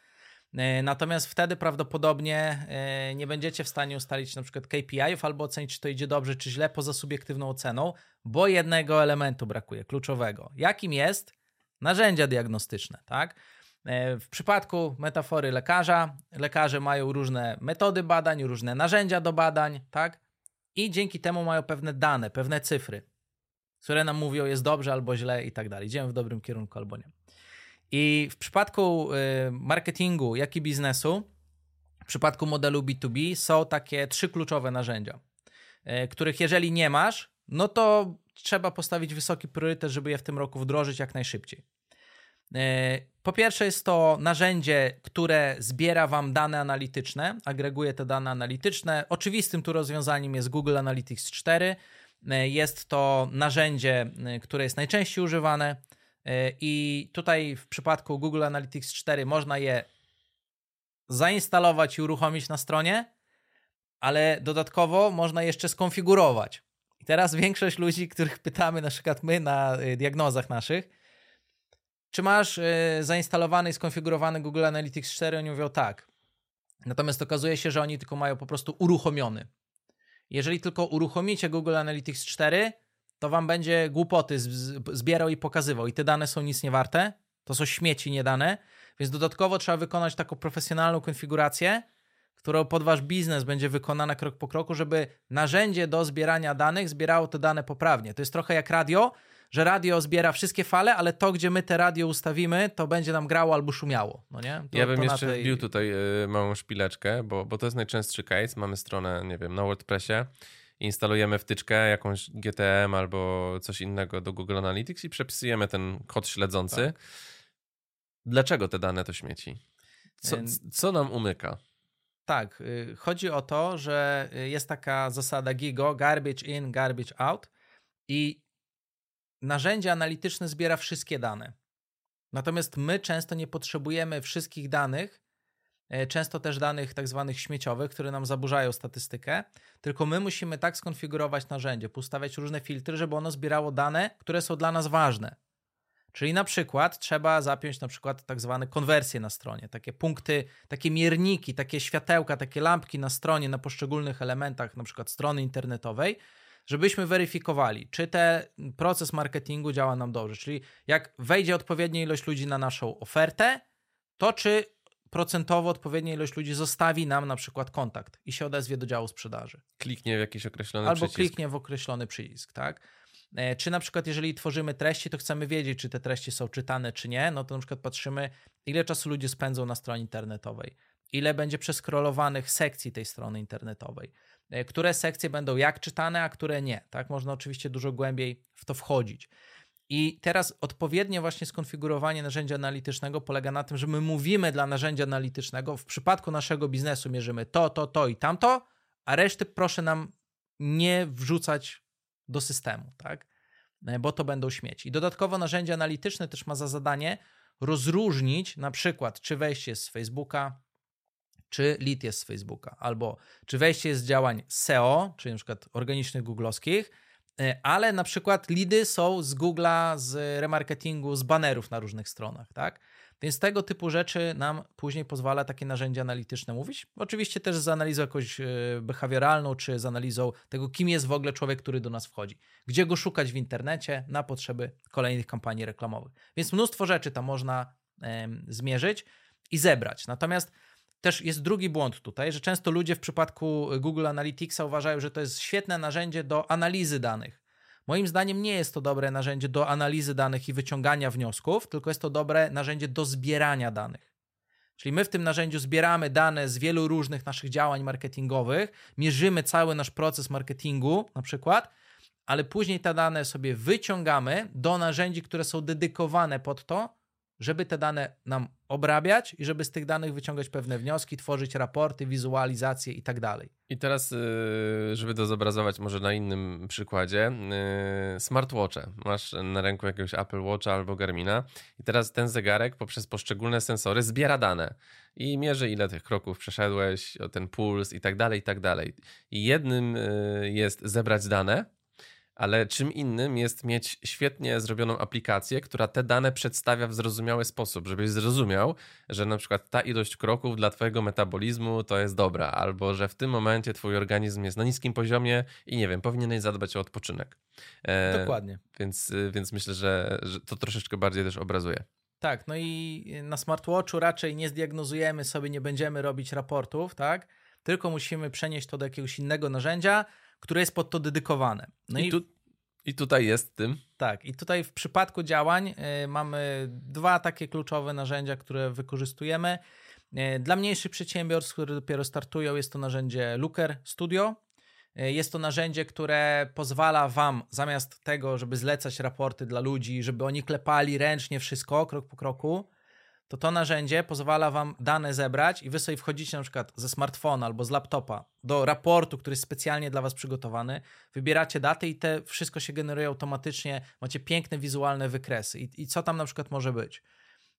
E, natomiast wtedy prawdopodobnie e, nie będziecie w stanie ustalić na przykład KPI-ów albo ocenić, czy to idzie dobrze, czy źle poza subiektywną oceną, bo jednego elementu brakuje, kluczowego. Jakim jest? Narzędzia diagnostyczne, tak? E, w przypadku metafory lekarza, lekarze mają różne metody badań, różne narzędzia do badań, tak? I dzięki temu mają pewne dane, pewne cyfry, które nam mówią, jest dobrze albo źle i tak dalej. Idziemy w dobrym kierunku albo nie. I w przypadku y, marketingu, jak i biznesu, w przypadku modelu B2B są takie trzy kluczowe narzędzia, y, których jeżeli nie masz, no to trzeba postawić wysoki priorytet, żeby je w tym roku wdrożyć jak najszybciej. Y, po pierwsze, jest to narzędzie, które zbiera Wam dane analityczne, agreguje te dane analityczne. Oczywistym tu rozwiązaniem jest Google Analytics 4. Jest to narzędzie, które jest najczęściej używane. E, I tutaj w przypadku Google Analytics 4 można je zainstalować i uruchomić na stronie, ale dodatkowo można jeszcze skonfigurować. I teraz większość ludzi, których pytamy, na przykład my na e, diagnozach naszych, czy masz e, zainstalowany i skonfigurowany Google Analytics 4? Oni mówią tak. Natomiast okazuje się, że oni tylko mają po prostu uruchomiony. Jeżeli tylko uruchomicie Google Analytics 4, to wam będzie głupoty zbierał i pokazywał. I te dane są nic nie warte. To są śmieci niedane. Więc dodatkowo trzeba wykonać taką profesjonalną konfigurację, którą pod wasz biznes będzie wykonana krok po kroku, żeby narzędzie do zbierania danych zbierało te dane poprawnie. To jest trochę jak radio, że radio zbiera wszystkie fale, ale to, gdzie my te radio ustawimy, to będzie nam grało albo szumiało. No nie? To, ja bym jeszcze tej... wbił tutaj y, małą szpileczkę, bo, bo to jest najczęstszy case. Mamy stronę, nie wiem, na WordPressie instalujemy wtyczkę, jakąś GTM albo coś innego do Google Analytics i przepisujemy ten kod śledzący. Tak. Dlaczego te dane to śmieci? Co, co nam umyka? Tak, y, chodzi o to, że y, jest taka zasada GIGO, garbage in, garbage out i narzędzie analityczne zbiera wszystkie dane. Natomiast my często nie potrzebujemy wszystkich danych, E, często też danych tak zwanych śmieciowych, które nam zaburzają statystykę, tylko my musimy tak skonfigurować narzędzie, postawiać różne filtry, żeby ono zbierało dane, które są dla nas ważne. Czyli na przykład trzeba zapiąć na przykład tak zwane konwersje na stronie, takie punkty, takie mierniki, takie światełka, takie lampki na stronie, na poszczególnych elementach na przykład strony internetowej, żebyśmy weryfikowali, czy ten proces marketingu działa nam dobrze. Czyli jak wejdzie odpowiednia ilość ludzi na naszą ofertę, to czy procentowo odpowiednia ilość ludzi zostawi nam na przykład kontakt i się odezwie do działu sprzedaży. Kliknie w jakiś określony Albo przycisk. Albo kliknie w określony przycisk, tak? E, czy na przykład, jeżeli tworzymy treści, to chcemy wiedzieć, czy te treści są czytane, czy nie, no to na przykład patrzymy, ile czasu ludzie spędzą na stronie internetowej, ile będzie przeskrolowanych sekcji tej strony internetowej, które sekcje będą jak czytane, a które nie. Tak, można oczywiście dużo głębiej w to wchodzić. I teraz odpowiednie właśnie skonfigurowanie narzędzia analitycznego polega na tym, że my mówimy dla narzędzia analitycznego, w przypadku naszego biznesu mierzymy to, to, to i tamto, a reszty proszę nam nie wrzucać do systemu, tak? E, bo to będą śmieci. I dodatkowo narzędzie analityczne też ma za zadanie rozróżnić na przykład, czy wejście z Facebooka, czy lead jest z Facebooka, albo czy wejście jest z działań SEO, czyli na przykład organicznych googlowskich, E, ale na przykład lidy są z Google'a, z remarketingu, z banerów na różnych stronach, tak? Więc tego typu rzeczy nam później pozwala takie narzędzie analityczne mówić. Oczywiście też z analizą jakąś e, behawioralną, czy z analizą tego, kim jest w ogóle człowiek, który do nas wchodzi. Gdzie go szukać w internecie na potrzeby kolejnych kampanii reklamowych. Więc mnóstwo rzeczy tam można zmierzyć i zebrać. Natomiast też jest drugi błąd tutaj, że często ludzie w przypadku Google Analyticsa uważają, że to jest świetne narzędzie do analizy danych. Moim zdaniem nie jest to dobre narzędzie do analizy danych i wyciągania wniosków, tylko jest to dobre narzędzie do zbierania danych. Czyli my w tym narzędziu zbieramy dane z wielu różnych naszych działań marketingowych, mierzymy cały nasz proces marketingu na przykład, ale później te dane sobie wyciągamy do narzędzi, które są dedykowane pod to, żeby te dane nam obrabiać i żeby z tych danych wyciągać pewne wnioski, tworzyć raporty, wizualizacje i tak dalej. I teraz, y, żeby to zobrazować może na innym przykładzie, y, smartwatche. Masz na ręku jakiegoś Apple Watcha albo Garmina i teraz ten zegarek poprzez poszczególne sensory zbiera dane i mierzy ile tych kroków przeszedłeś, ten puls i tak dalej, i tak dalej. I jednym y, jest zebrać dane, ale czym innym jest mieć świetnie zrobioną aplikację, która te dane przedstawia w zrozumiały sposób, żebyś zrozumiał, że na przykład ta ilość kroków dla twojego metabolizmu to jest dobra, albo że w tym momencie twój organizm jest na niskim poziomie i nie wiem, powinieneś zadbać o odpoczynek. E, Dokładnie. Więc, więc myślę, że, że to troszeczkę bardziej też obrazuje. Tak, no i na smartwatchu raczej nie zdiagnozujemy sobie, nie będziemy robić raportów, tak? Tylko musimy przenieść to do jakiegoś innego narzędzia, które jest pod to dedykowane. No i, tu, i tutaj jest tym. Tak, i tutaj w przypadku działań y, mamy dwa takie kluczowe narzędzia, które wykorzystujemy. Y, dla mniejszych przedsiębiorstw, które dopiero startują, jest to narzędzie Looker Studio. Y, jest to narzędzie, które pozwala Wam, zamiast tego, żeby zlecać raporty dla ludzi, żeby oni klepali ręcznie wszystko, krok po kroku, to to narzędzie pozwala wam dane zebrać i wy sobie wchodzicie na przykład ze smartfona albo z laptopa do raportu, który jest specjalnie dla was przygotowany, wybieracie daty i te wszystko się generuje automatycznie, macie piękne wizualne wykresy. I, i co tam na przykład może być?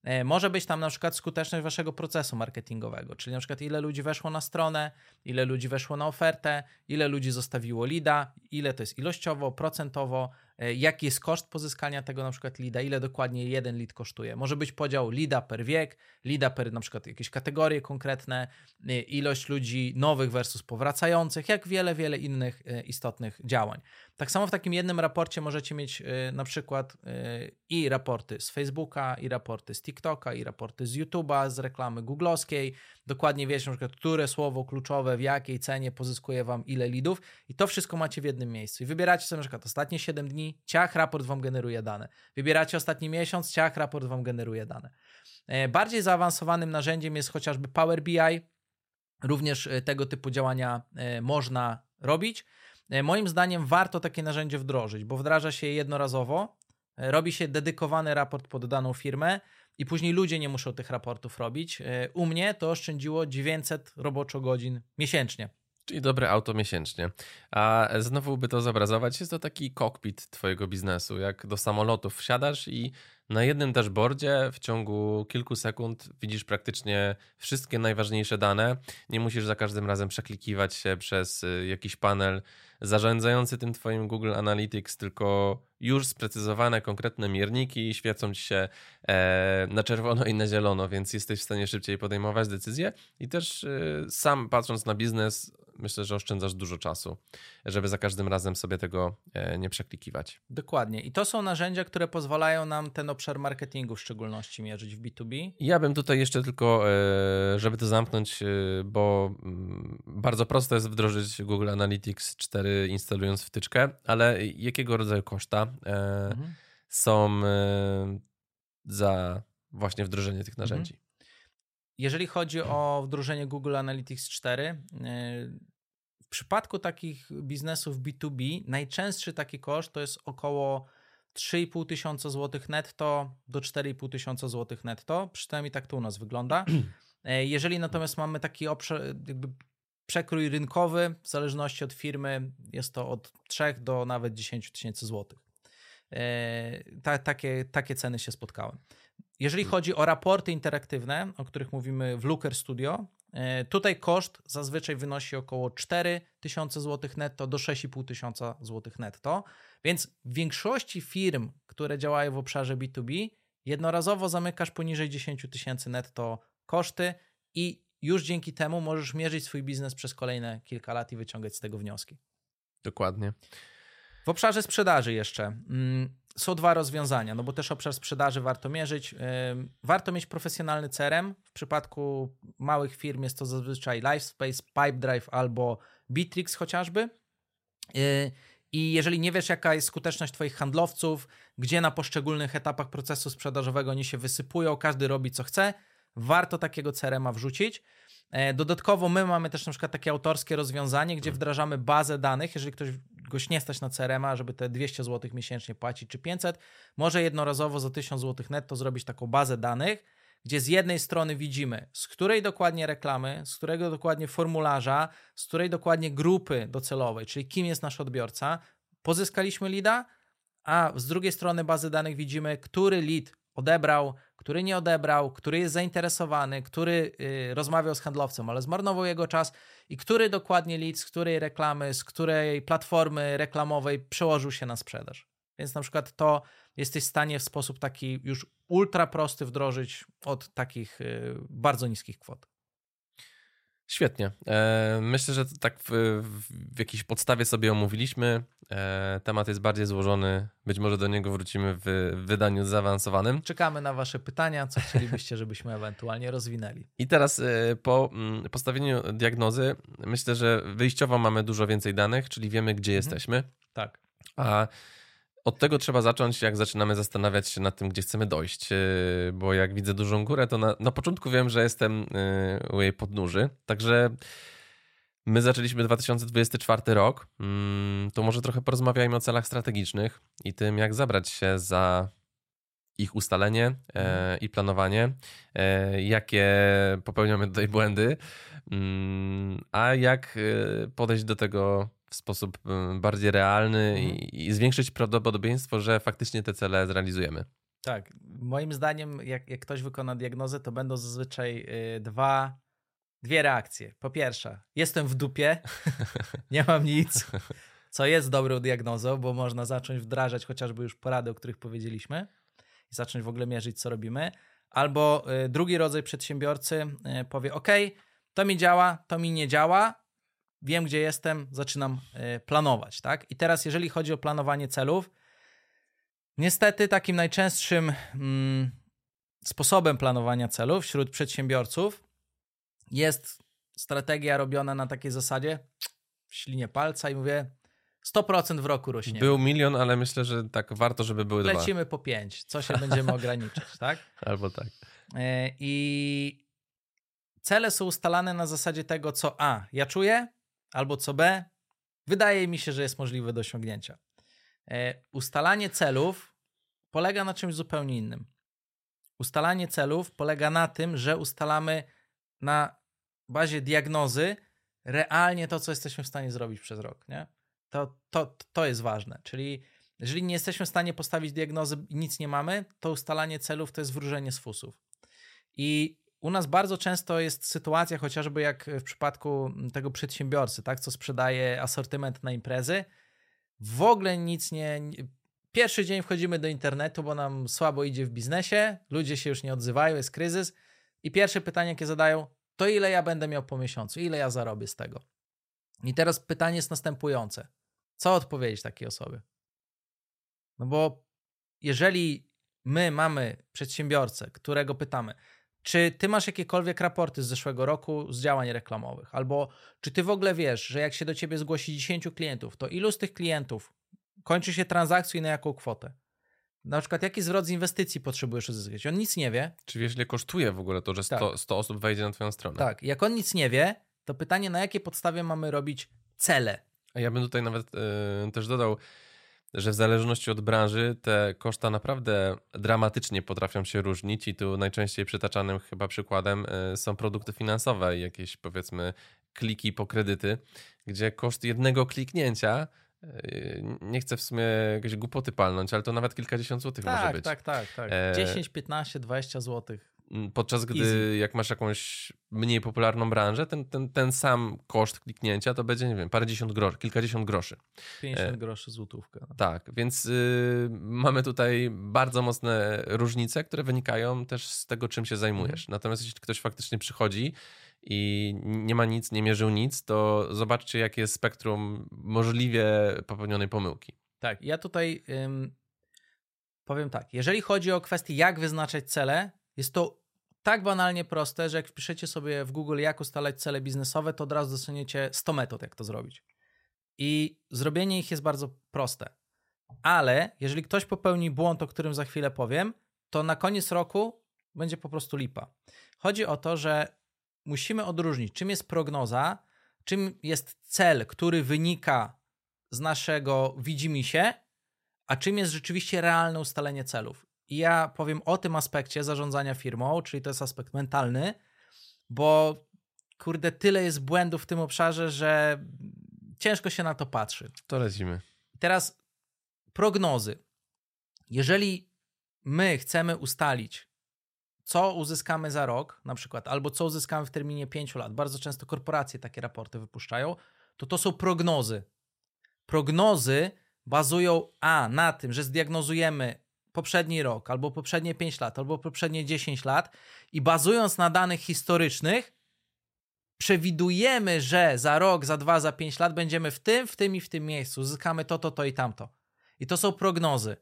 E, może być tam na przykład skuteczność waszego procesu marketingowego, czyli na przykład ile ludzi weszło na stronę, ile ludzi weszło na ofertę, ile ludzi zostawiło lida, ile to jest ilościowo, procentowo, jaki jest koszt pozyskania tego na przykład lida, ile dokładnie jeden lead kosztuje. Może być podział lida per wiek, lida per na przykład jakieś kategorie konkretne, e, ilość ludzi nowych versus powracających, jak wiele, wiele innych e, istotnych działań. Tak samo w takim jednym raporcie możecie mieć na przykład i raporty z Facebooka, i raporty z TikToka, i raporty z YouTube'a, z reklamy googlowskiej. Dokładnie wiecie na przykład, które słowo kluczowe w jakiej cenie pozyskuje wam ile lidów i to wszystko macie w jednym miejscu. I wybieracie sobie na przykład ostatnie 7 dni, ciach, raport wam generuje dane. Wybieracie ostatni miesiąc, ciach, raport wam generuje dane. E, bardziej zaawansowanym narzędziem jest chociażby Power BI. Również e, tego typu działania e, można robić. Moim zdaniem warto takie narzędzie wdrożyć, bo wdraża się je jednorazowo, robi się dedykowany raport pod daną firmę i później ludzie nie muszą tych raportów robić. U mnie to oszczędziło 900 roboczo godzin miesięcznie. Czyli dobre auto miesięcznie. A znowu by to zobrazować, jest to taki kokpit twojego biznesu. Jak do samolotów wsiadasz i na jednym dashboardzie w ciągu kilku sekund widzisz praktycznie wszystkie najważniejsze dane. Nie musisz za każdym razem przeklikiwać się przez y, jakiś panel zarządzający tym twoim Google Analytics, tylko już sprecyzowane konkretne mierniki świecą ci się e, na czerwono i na zielono, więc jesteś w stanie szybciej podejmować decyzje i też y, sam patrząc na biznes myślę, że oszczędzasz dużo czasu, żeby za każdym razem sobie tego e, nie przeklikiwać. Dokładnie. I to są narzędzia, które pozwalają nam ten obszar marketingu w szczególności mierzyć w B2B. Ja bym tutaj jeszcze tylko, e, żeby to zamknąć, e, bo mm, bardzo prosto jest wdrożyć Google Analytics 4 instalując wtyczkę, ale jakiego rodzaju koszta mhm. są za właśnie wdrożenie tych narzędzi? Mhm. Jeżeli chodzi o wdrożenie Google Analytics 4, e, w przypadku takich biznesów B2B, najczęstszy taki koszt to jest około 3,5 tysiąca złotych netto do 4,5 tysiąca złotych netto. Przynajmniej tak to u nas wygląda. E, jeżeli natomiast mamy taki obszar, jakby przekrój rynkowy, w zależności od firmy, jest to od 3 do nawet 10 tysięcy złotych. E, ta, takie, takie ceny się spotkałem. Jeżeli hmm. chodzi o raporty interaktywne, o których mówimy w Looker Studio, e, tutaj koszt zazwyczaj wynosi około 4000 zł netto do 6500 zł netto, więc w większości firm, które działają w obszarze B2B, jednorazowo zamykasz poniżej 10 tysięcy netto koszty i już dzięki temu możesz mierzyć swój biznes przez kolejne kilka lat i wyciągać z tego wnioski. Dokładnie. W obszarze sprzedaży jeszcze. Mm, są dwa rozwiązania, no bo też obszar sprzedaży warto mierzyć. Warto mieć profesjonalny CRM. W przypadku małych firm jest to zazwyczaj LifeSpace, Pipedrive albo Bitrix chociażby. Y, I jeżeli nie wiesz, jaka jest skuteczność Twoich handlowców, gdzie na poszczególnych etapach procesu sprzedażowego oni się wysypują, każdy robi co chce, warto takiego CRM-a wrzucić. E, dodatkowo my mamy też na przykład takie autorskie rozwiązanie, gdzie wdrażamy bazę danych, jeżeli ktoś goś nie stać na CRM-a, żeby te 200 zł miesięcznie płacić, czy 500, może jednorazowo za 1000 zł netto zrobić taką bazę danych, gdzie z jednej strony widzimy, z której dokładnie reklamy, z którego dokładnie formularza, z której dokładnie grupy docelowej, czyli kim jest nasz odbiorca, pozyskaliśmy lida, a z drugiej strony bazy danych widzimy, który lead odebrał, który nie odebrał, który jest zainteresowany, który y, rozmawiał z handlowcem, ale zmarnował jego czas i który dokładnie lead, z której reklamy, z której platformy reklamowej przełożył się na sprzedaż. Więc na przykład to jesteś w stanie w sposób taki już ultra prosty wdrożyć od takich y, bardzo niskich kwot. Świetnie. E, myślę, że tak w, w jakiejś podstawie sobie omówiliśmy. E, temat jest bardziej złożony. Być może do niego wrócimy w wydaniu zaawansowanym. Czekamy na Wasze pytania, co chcielibyście, żebyśmy ewentualnie rozwinęli. I teraz e, po mm, postawieniu diagnozy, myślę, że wyjściowo mamy dużo więcej danych, czyli wiemy, gdzie mhm. jesteśmy. Tak. A od tego trzeba zacząć, jak zaczynamy zastanawiać się nad tym, gdzie chcemy dojść. Yy, bo jak widzę dużą górę, to na, na początku wiem, że jestem yy, u jej podnóży. Także my zaczęliśmy 2024 rok. Mm, to może trochę porozmawiajmy o celach strategicznych i tym, jak zabrać się za ich ustalenie e, mhm. i planowanie, e, jakie popełniamy tutaj błędy, mm, a jak e, podejść do tego w sposób y, bardziej realny mhm. i, i, zwiększyć prawdopodobieństwo, że faktycznie te cele zrealizujemy. Tak, moim zdaniem, jak, jak ktoś wykona diagnozę, to będą zazwyczaj y, dwa, dwie reakcje. Po pierwsze, jestem w dupie, nie mam nic, co jest dobrą diagnozą, bo można zacząć wdrażać chociażby już porady, o których powiedzieliśmy i zacząć w ogóle mierzyć, co robimy. Albo y, drugi rodzaj przedsiębiorcy powie: OK, to mi działa, to mi nie działa, wiem, gdzie jestem, zaczynam e, planować, tak? I teraz, jeżeli chodzi o planowanie celów, niestety takim najczęstszym mm, sposobem planowania celów wśród przedsiębiorców jest strategia robiona na takiej zasadzie w ślinie palca i mówię 100% w roku rośnie. Był milion, ale myślę, że tak warto, żeby były Lecimy dwa. Lecimy po pięć. Co się będziemy ograniczać, tak? Albo tak. E, I cele są ustalane na zasadzie tego, co A, ja czuję, albo co B, wydaje mi się, że jest możliwe do osiągnięcia. E, ustalanie celów polega na czymś zupełnie innym. Ustalanie celów polega na tym, że ustalamy na bazie diagnozy realnie to, co jesteśmy w stanie zrobić przez rok. Nie? To, to, to jest ważne. Czyli jeżeli nie jesteśmy w stanie postawić diagnozy i nic nie mamy, to ustalanie celów to jest wróżenie z fusów. I u nas bardzo często jest sytuacja, chociażby jak w przypadku tego przedsiębiorcy, tak, co sprzedaje asortyment na imprezy, w ogóle nic nie. Pierwszy dzień wchodzimy do internetu, bo nam słabo idzie w biznesie, ludzie się już nie odzywają, jest kryzys. I pierwsze pytanie, jakie zadają, to ile ja będę miał po miesiącu, ile ja zarobię z tego. I teraz pytanie jest następujące: co odpowiedzieć takiej osobie? No bo jeżeli my mamy przedsiębiorcę, którego pytamy, czy ty masz jakiekolwiek raporty z zeszłego roku z działań reklamowych? Albo czy ty w ogóle wiesz, że jak się do ciebie zgłosi 10 klientów, to ilu z tych klientów kończy się transakcją i na jaką kwotę? Na przykład, jaki zwrot z inwestycji potrzebujesz uzyskać? On nic nie wie. Czy wiesz, ile kosztuje w ogóle to, że 100, tak. 100 osób wejdzie na Twoją stronę? Tak. Jak on nic nie wie, to pytanie, na jakiej podstawie mamy robić cele? A ja bym tutaj nawet yy, też dodał, że w zależności od branży te koszta naprawdę dramatycznie potrafią się różnić i tu najczęściej przytaczanym chyba przykładem e, są produkty finansowe i jakieś powiedzmy kliki po kredyty, gdzie koszt jednego kliknięcia e, nie chcę w sumie jakieś głupoty palnąć, ale to nawet kilkadziesiąt złotych tak, może być. Tak, tak, tak. 10, 15, 20 złotych. Podczas gdy Easy. jak masz jakąś mniej popularną branżę, ten, ten, ten sam koszt kliknięcia to będzie, nie wiem, parędziesiąt groszy, kilkadziesiąt groszy. 50 e, groszy złotówka. Tak, więc y, mamy tutaj bardzo mocne różnice, które wynikają też z tego, czym się zajmujesz. Mhm. Natomiast jeśli ktoś faktycznie przychodzi i nie ma nic, nie mierzył nic, to zobaczcie, jakie jest spektrum możliwie popełnionej pomyłki. Tak, ja tutaj ym, powiem tak, jeżeli chodzi o kwestię, jak wyznaczać cele, jest to tak banalnie proste, że jak wpiszecie sobie w Google, jak ustalać cele biznesowe, to od razu dostaniecie 100 metod, jak to zrobić. I zrobienie ich jest bardzo proste. Ale jeżeli ktoś popełni błąd, o którym za chwilę powiem, to na koniec roku będzie po prostu lipa. Chodzi o to, że musimy odróżnić, czym jest prognoza, czym jest cel, który wynika z naszego widzimisię, a czym jest rzeczywiście realne ustalenie celów. I ja powiem o tym aspekcie zarządzania firmą, czyli to jest aspekt mentalny, bo kurde, tyle jest błędów w tym obszarze, że ciężko się na to patrzy. To lecimy. Teraz prognozy. Jeżeli my chcemy ustalić, co uzyskamy za rok, na przykład, albo co uzyskamy w terminie 5 lat, bardzo często korporacje takie raporty wypuszczają, to to są prognozy. Prognozy bazują a na tym, że zdiagnozujemy poprzedni rok, albo poprzednie 5 lat, albo poprzednie 10 lat i bazując na danych historycznych, przewidujemy, że za rok, za dwa, za pięć lat będziemy w tym, w tym i w tym miejscu, uzyskamy to, to, to i tamto. I to są prognozy.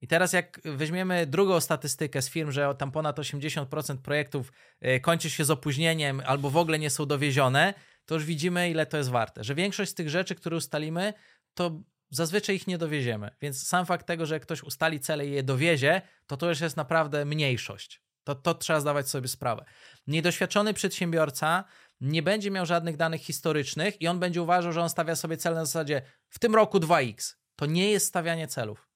I teraz jak weźmiemy drugą statystykę z firm, że tam ponad 80% projektów e, kończy się z opóźnieniem albo w ogóle nie są dowiezione, to już widzimy, ile to jest warte. Że większość z tych rzeczy, które ustalimy, to zazwyczaj ich nie dowieziemy. Więc sam fakt tego, że ktoś ustali cele i je dowiezie, to to już jest naprawdę mniejszość. To, to trzeba zdawać sobie sprawę. Niedoświadczony przedsiębiorca nie będzie miał żadnych danych historycznych i on będzie uważał, że on stawia sobie cel na zasadzie w tym roku 2x. To nie jest stawianie celów.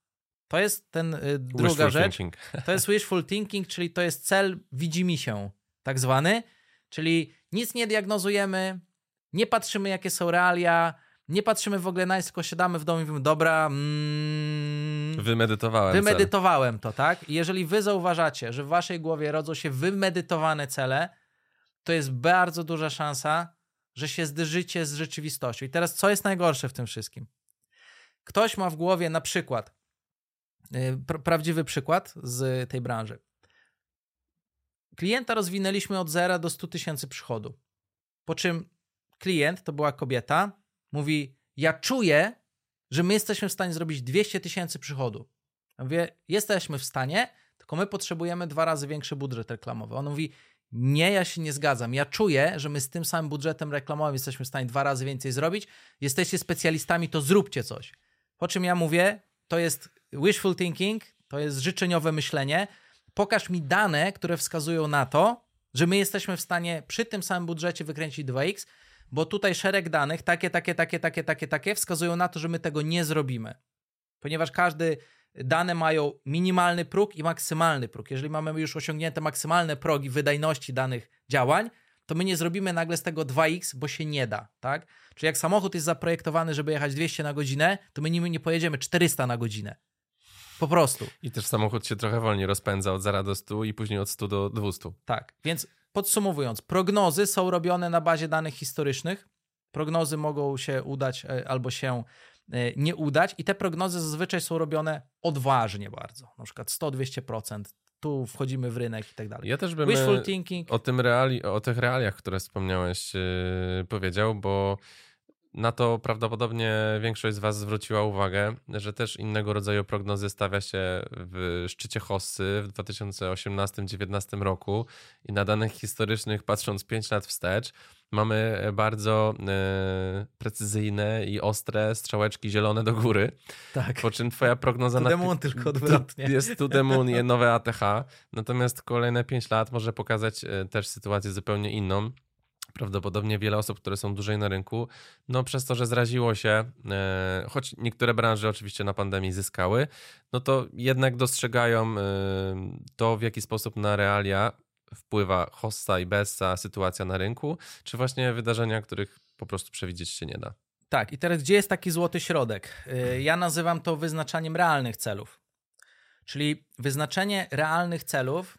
To jest ten y, druga Wishful rzecz. thinking. To jest wishful thinking, czyli to jest cel widzi mi się, tak zwany. Czyli nic nie diagnozujemy, nie patrzymy, jakie są realia, nie patrzymy w ogóle na nic, tylko siadamy w domu i mówimy, dobra, mm, Wymedytowałem cel. wymedytowałem to, tak? I jeżeli wy zauważacie, że w waszej głowie rodzą się wymedytowane cele, to jest bardzo duża szansa, że się zderzycie z rzeczywistością. I teraz, co jest najgorsze w tym wszystkim? Ktoś ma w głowie na przykład, pr- prawdziwy przykład z tej branży. Klienta rozwinęliśmy od 0 do 100 tysięcy przychodu. Po czym klient, to była kobieta, mówi: Ja czuję, że my jesteśmy w stanie zrobić 200 tysięcy przychodu. Ja mówię: Jesteśmy w stanie, tylko my potrzebujemy dwa razy większy budżet reklamowy. On mówi: Nie, ja się nie zgadzam. Ja czuję, że my z tym samym budżetem reklamowym jesteśmy w stanie dwa razy więcej zrobić. Jesteście specjalistami, to zróbcie coś. Po czym ja mówię: To jest wishful thinking, to jest życzeniowe myślenie. Pokaż mi dane, które wskazują na to, że my jesteśmy w stanie przy tym samym budżecie wykręcić 2x, bo tutaj szereg danych, takie, takie, takie, takie, takie, takie, wskazują na to, że my tego nie zrobimy. Ponieważ każdy dane mają minimalny próg i maksymalny próg. Jeżeli mamy już osiągnięte maksymalne progi wydajności danych działań, to my nie zrobimy nagle z tego 2x, bo się nie da, tak? Czyli jak samochód jest zaprojektowany, żeby jechać 200 na godzinę, to my nim nie pojedziemy 400 na godzinę. Po prostu. I też samochód się trochę wolniej rozpędza od 0 do 100 i później od 100 do 200. Tak, więc podsumowując, prognozy są robione na bazie danych historycznych. Prognozy mogą się udać e, albo się e, nie udać, i te prognozy zazwyczaj są robione odważnie bardzo. Na przykład 100-200%. Tu wchodzimy w rynek i tak dalej. Ja też bym Wishful e, thinking. o, tym reali, o tych realiach, które wspomniałeś, yy, powiedział, bo na to prawdopodobnie większość z Was zwróciła uwagę, że też innego rodzaju prognozy stawia się w szczycie Hossy w 2018-2019 roku i na danych historycznych, patrząc 5 lat wstecz, mamy bardzo e, precyzyjne i ostre strzałeczki zielone do góry, Tak. po czym Twoja prognoza To na demon tylko odwrotnie. jest to demon i nowe ATH, natomiast kolejne 5 lat może pokazać e, też sytuację zupełnie inną. Prawdopodobnie wiele osób, które są dłużej na rynku, no przez to, że zraziło się, e, choć niektóre branże oczywiście na pandemii zyskały, no to jednak dostrzegają e, to, w jaki sposób na realia wpływa hossa i bessa sytuacja na rynku, czy właśnie wydarzenia, których po prostu przewidzieć się nie da. Tak, i teraz gdzie jest taki złoty środek? Y, Ja nazywam to wyznaczaniem realnych celów. Czyli wyznaczenie realnych celów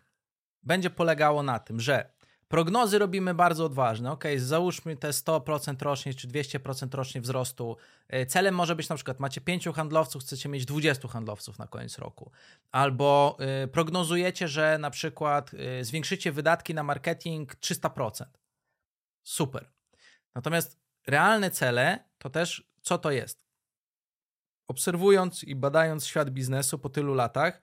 będzie polegało na tym, że prognozy robimy bardzo odważne. Ok, załóżmy te 100% rocznie czy 200% rocznie wzrostu. Y, Celem może być na przykład macie 5 handlowców, chcecie mieć 20 handlowców na koniec roku. Albo y, prognozujecie, że na przykład y, zwiększycie wydatki na marketing 300%. Super. Natomiast realne cele to też co to jest? Obserwując i badając świat biznesu po tylu latach,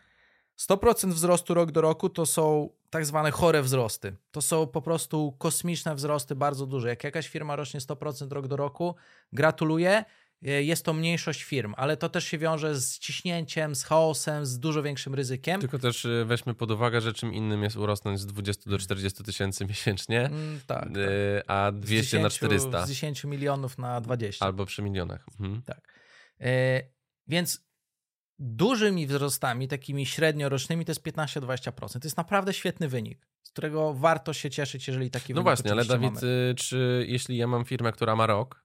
100% wzrostu rok do roku to są tak zwane chore wzrosty. To są po prostu kosmiczne wzrosty, bardzo duże. Jak jakaś firma rośnie 100% rok do roku, gratuluję. e, jest to mniejszość firm, ale to też się wiąże z ciśnięciem, z chaosem, z dużo większym ryzykiem. Tylko też y, weźmy pod uwagę, że czym innym jest urosnąć z 20 do 40 tysięcy miesięcznie, Mm, tak, tak. y, a 200 z na 10, 400. Z 10 milionów na 20. Albo przy milionach. Mhm. Tak. E, więc dużymi wzrostami, takimi średniorocznymi, to jest 15-20%. To jest naprawdę świetny wynik, z którego warto się cieszyć, jeżeli taki No wynik właśnie, ale Dawid, mamy. y, czy jeśli ja mam firmę, która ma rok,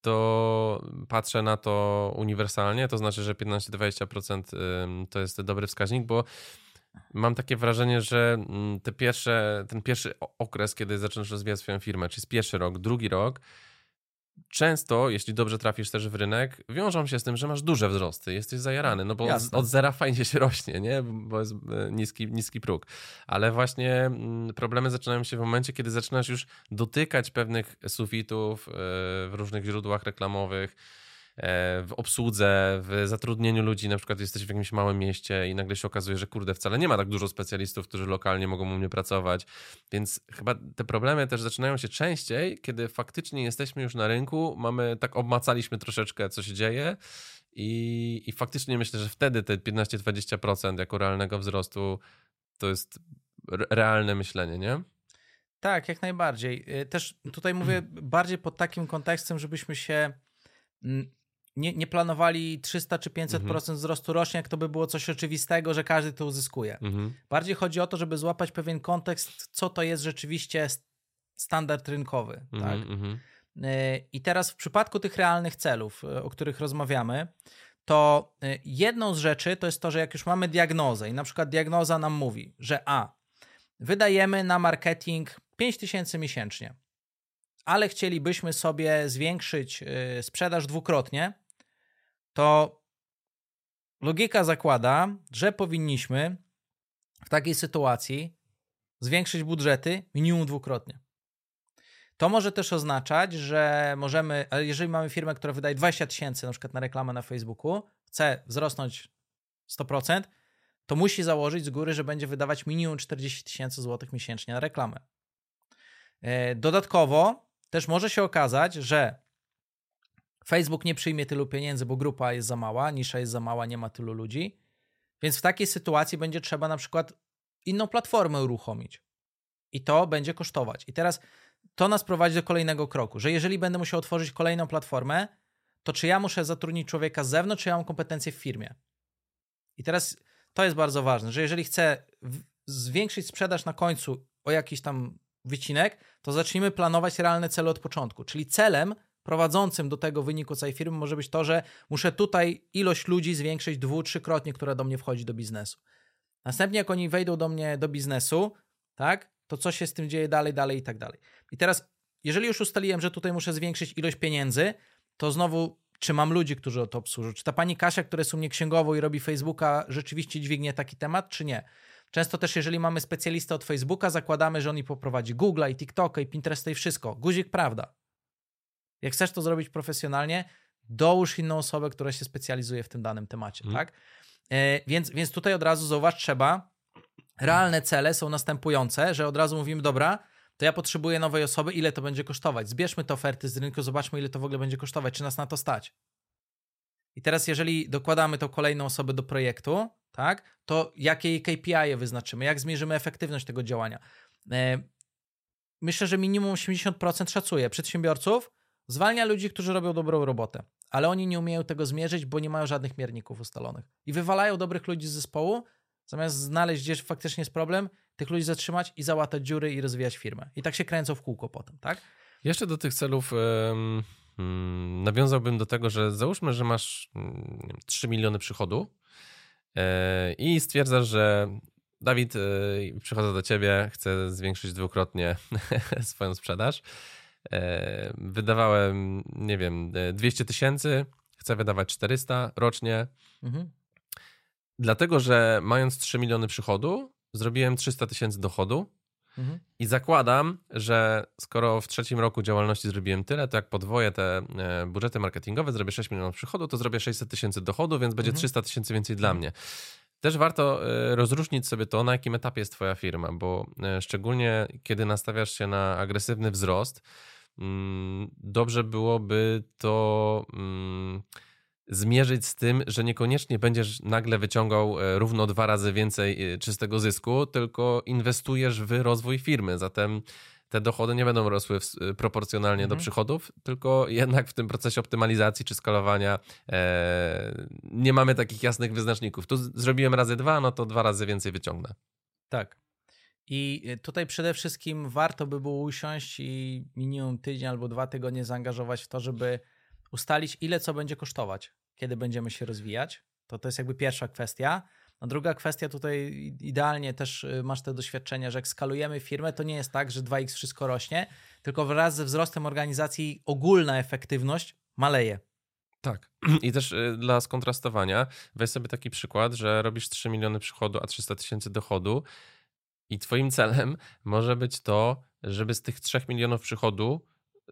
to patrzę na to uniwersalnie, to znaczy, że 15-20% ym, to jest dobry wskaźnik, bo mam takie wrażenie, że mm, te pierwsze, ten pierwszy okres, kiedy zaczynasz rozwijać swoją firmę, czy jest pierwszy rok, drugi rok, często, jeśli dobrze trafisz też w rynek, wiążą się z tym, że masz duże wzrosty, jesteś zajarany, no bo od, Jasne. od zera fajnie się rośnie, nie? Bo jest e, niski, niski próg. Ale właśnie mm, problemy zaczynają się w momencie, kiedy zaczynasz już dotykać pewnych sufitów e, w różnych źródłach reklamowych, w obsłudze, w zatrudnieniu ludzi, na przykład jesteś w jakimś małym mieście i nagle się okazuje, że kurde, wcale nie ma tak dużo specjalistów, którzy lokalnie mogą u mnie pracować, więc chyba te problemy też zaczynają się częściej, kiedy faktycznie jesteśmy już na rynku, mamy, tak obmacaliśmy troszeczkę, co się dzieje i, i faktycznie myślę, że wtedy te 15-20% jako realnego wzrostu to jest re- realne myślenie, nie? Tak, jak najbardziej. Y, Też tutaj mówię bardziej pod takim kontekstem, żebyśmy się mm, nie, nie planowali 300 czy 500% Mhm. wzrostu rocznie, jak to by było coś oczywistego, że każdy to uzyskuje. Mhm. Bardziej chodzi o to, żeby złapać pewien kontekst, co to jest rzeczywiście standard rynkowy. Tak? Mhm, mhm. Y, I teraz w przypadku tych realnych celów, y, o których rozmawiamy, to y, jedną z rzeczy to jest to, że jak już mamy diagnozę i na przykład diagnoza nam mówi, że A, wydajemy na marketing 5000 miesięcznie, ale chcielibyśmy sobie zwiększyć sprzedaż dwukrotnie, to logika zakłada, że powinniśmy w takiej sytuacji zwiększyć budżety minimum dwukrotnie. To może też oznaczać, że możemy, jeżeli mamy firmę, która wydaje 20 tysięcy na przykład na reklamę na Facebooku, chce wzrosnąć 100%, to musi założyć z góry, że będzie wydawać minimum 40 tysięcy złotych miesięcznie na reklamę. E, Dodatkowo też może się okazać, że Facebook nie przyjmie tylu pieniędzy, bo grupa jest za mała, nisza jest za mała, nie ma tylu ludzi, więc w takiej sytuacji będzie trzeba na przykład inną platformę uruchomić. I to będzie kosztować. I teraz to nas prowadzi do kolejnego kroku, że jeżeli będę musiał otworzyć kolejną platformę, to czy ja muszę zatrudnić człowieka z zewnątrz, czy ja mam kompetencje w firmie? I teraz to jest bardzo ważne, że jeżeli chcę zwiększyć sprzedaż na końcu o jakiś tam wycinek, to zacznijmy planować realne cele od początku. Czyli celem prowadzącym do tego wyniku całej firmy może być to, że muszę tutaj ilość ludzi zwiększyć dwu, trzykrotnie, która do mnie wchodzi do biznesu. Następnie, jak oni wejdą do mnie do biznesu, tak, to co się z tym dzieje dalej, dalej i tak dalej. I teraz, jeżeli już ustaliłem, że tutaj muszę zwiększyć ilość pieniędzy, to znowu, czy mam ludzi, którzy to obsłużą? Czy ta pani Kasia, która jest u mnie księgową i robi Facebooka, rzeczywiście dźwignie taki temat, czy nie? Często też, jeżeli mamy specjalistę od Facebooka, zakładamy, że on i poprowadzi Google'a i TikToka i Pinteresta i wszystko. Guzik prawda. Jak chcesz to zrobić profesjonalnie, dołóż inną osobę, która się specjalizuje w tym danym temacie, Mhm. tak? E, więc, więc tutaj od razu zauważ, trzeba realne cele są następujące, że od razu mówimy, dobra, to ja potrzebuję nowej osoby, ile to będzie kosztować? Zbierzmy te oferty z rynku, zobaczmy, ile to w ogóle będzie kosztować, czy nas na to stać. I teraz, jeżeli dokładamy tą kolejną osobę do projektu, tak, to jakie jej KPI wyznaczymy, jak zmierzymy efektywność tego działania. E, Myślę, że minimum 80% szacuje przedsiębiorców, zwalnia ludzi, którzy robią dobrą robotę, ale oni nie umieją tego zmierzyć, bo nie mają żadnych mierników ustalonych. I wywalają dobrych ludzi z zespołu, zamiast znaleźć, gdzie faktycznie jest problem, tych ludzi zatrzymać i załatać dziury i rozwijać firmę. I tak się kręcą w kółko potem, tak? Jeszcze do tych celów mm, nawiązałbym do tego, że załóżmy, że masz mm, nie wiem, 3 miliony przychodu e, i stwierdzasz, że Dawid, e, przychodzę do ciebie, chcę zwiększyć dwukrotnie swoją sprzedaż. E, Wydawałem, nie wiem, e, 200 tysięcy, chcę wydawać 400 rocznie. Mhm. Dlatego, że mając 3 miliony przychodu, zrobiłem 300 tysięcy dochodu. Mhm. I zakładam, że skoro w trzecim roku działalności zrobiłem tyle, to jak podwoję te e, budżety marketingowe, zrobię 6 milionów przychodu, to zrobię 600 tysięcy dochodu, więc będzie Mhm. 300 tysięcy więcej dla mnie. Też warto e, rozróżnić sobie to, na jakim etapie jest Twoja firma, bo e, szczególnie kiedy nastawiasz się na agresywny wzrost, dobrze byłoby to mm, zmierzyć z tym, że niekoniecznie będziesz nagle wyciągał e, równo dwa razy więcej e, czystego zysku, tylko inwestujesz w rozwój firmy. Zatem te dochody nie będą rosły w, proporcjonalnie mhm. do przychodów, tylko jednak w tym procesie optymalizacji czy skalowania e, nie mamy takich jasnych wyznaczników. Tu zrobiłem razy dwa, no to dwa razy więcej wyciągnę. Tak. I y, tutaj przede wszystkim warto by było usiąść i minimum tydzień albo dwa tygodnie zaangażować w to, żeby ustalić, ile co będzie kosztować, kiedy będziemy się rozwijać. To to jest jakby pierwsza kwestia. A druga kwestia tutaj idealnie też y, masz te doświadczenia, że jak skalujemy firmę, to nie jest tak, że 2x wszystko rośnie, tylko wraz ze wzrostem organizacji ogólna efektywność maleje. Tak. I też y, dla skontrastowania, weź sobie taki przykład, że robisz 3 miliony przychodu, a 300 tysięcy dochodu i twoim celem może być to, żeby z tych 3 milionów przychodu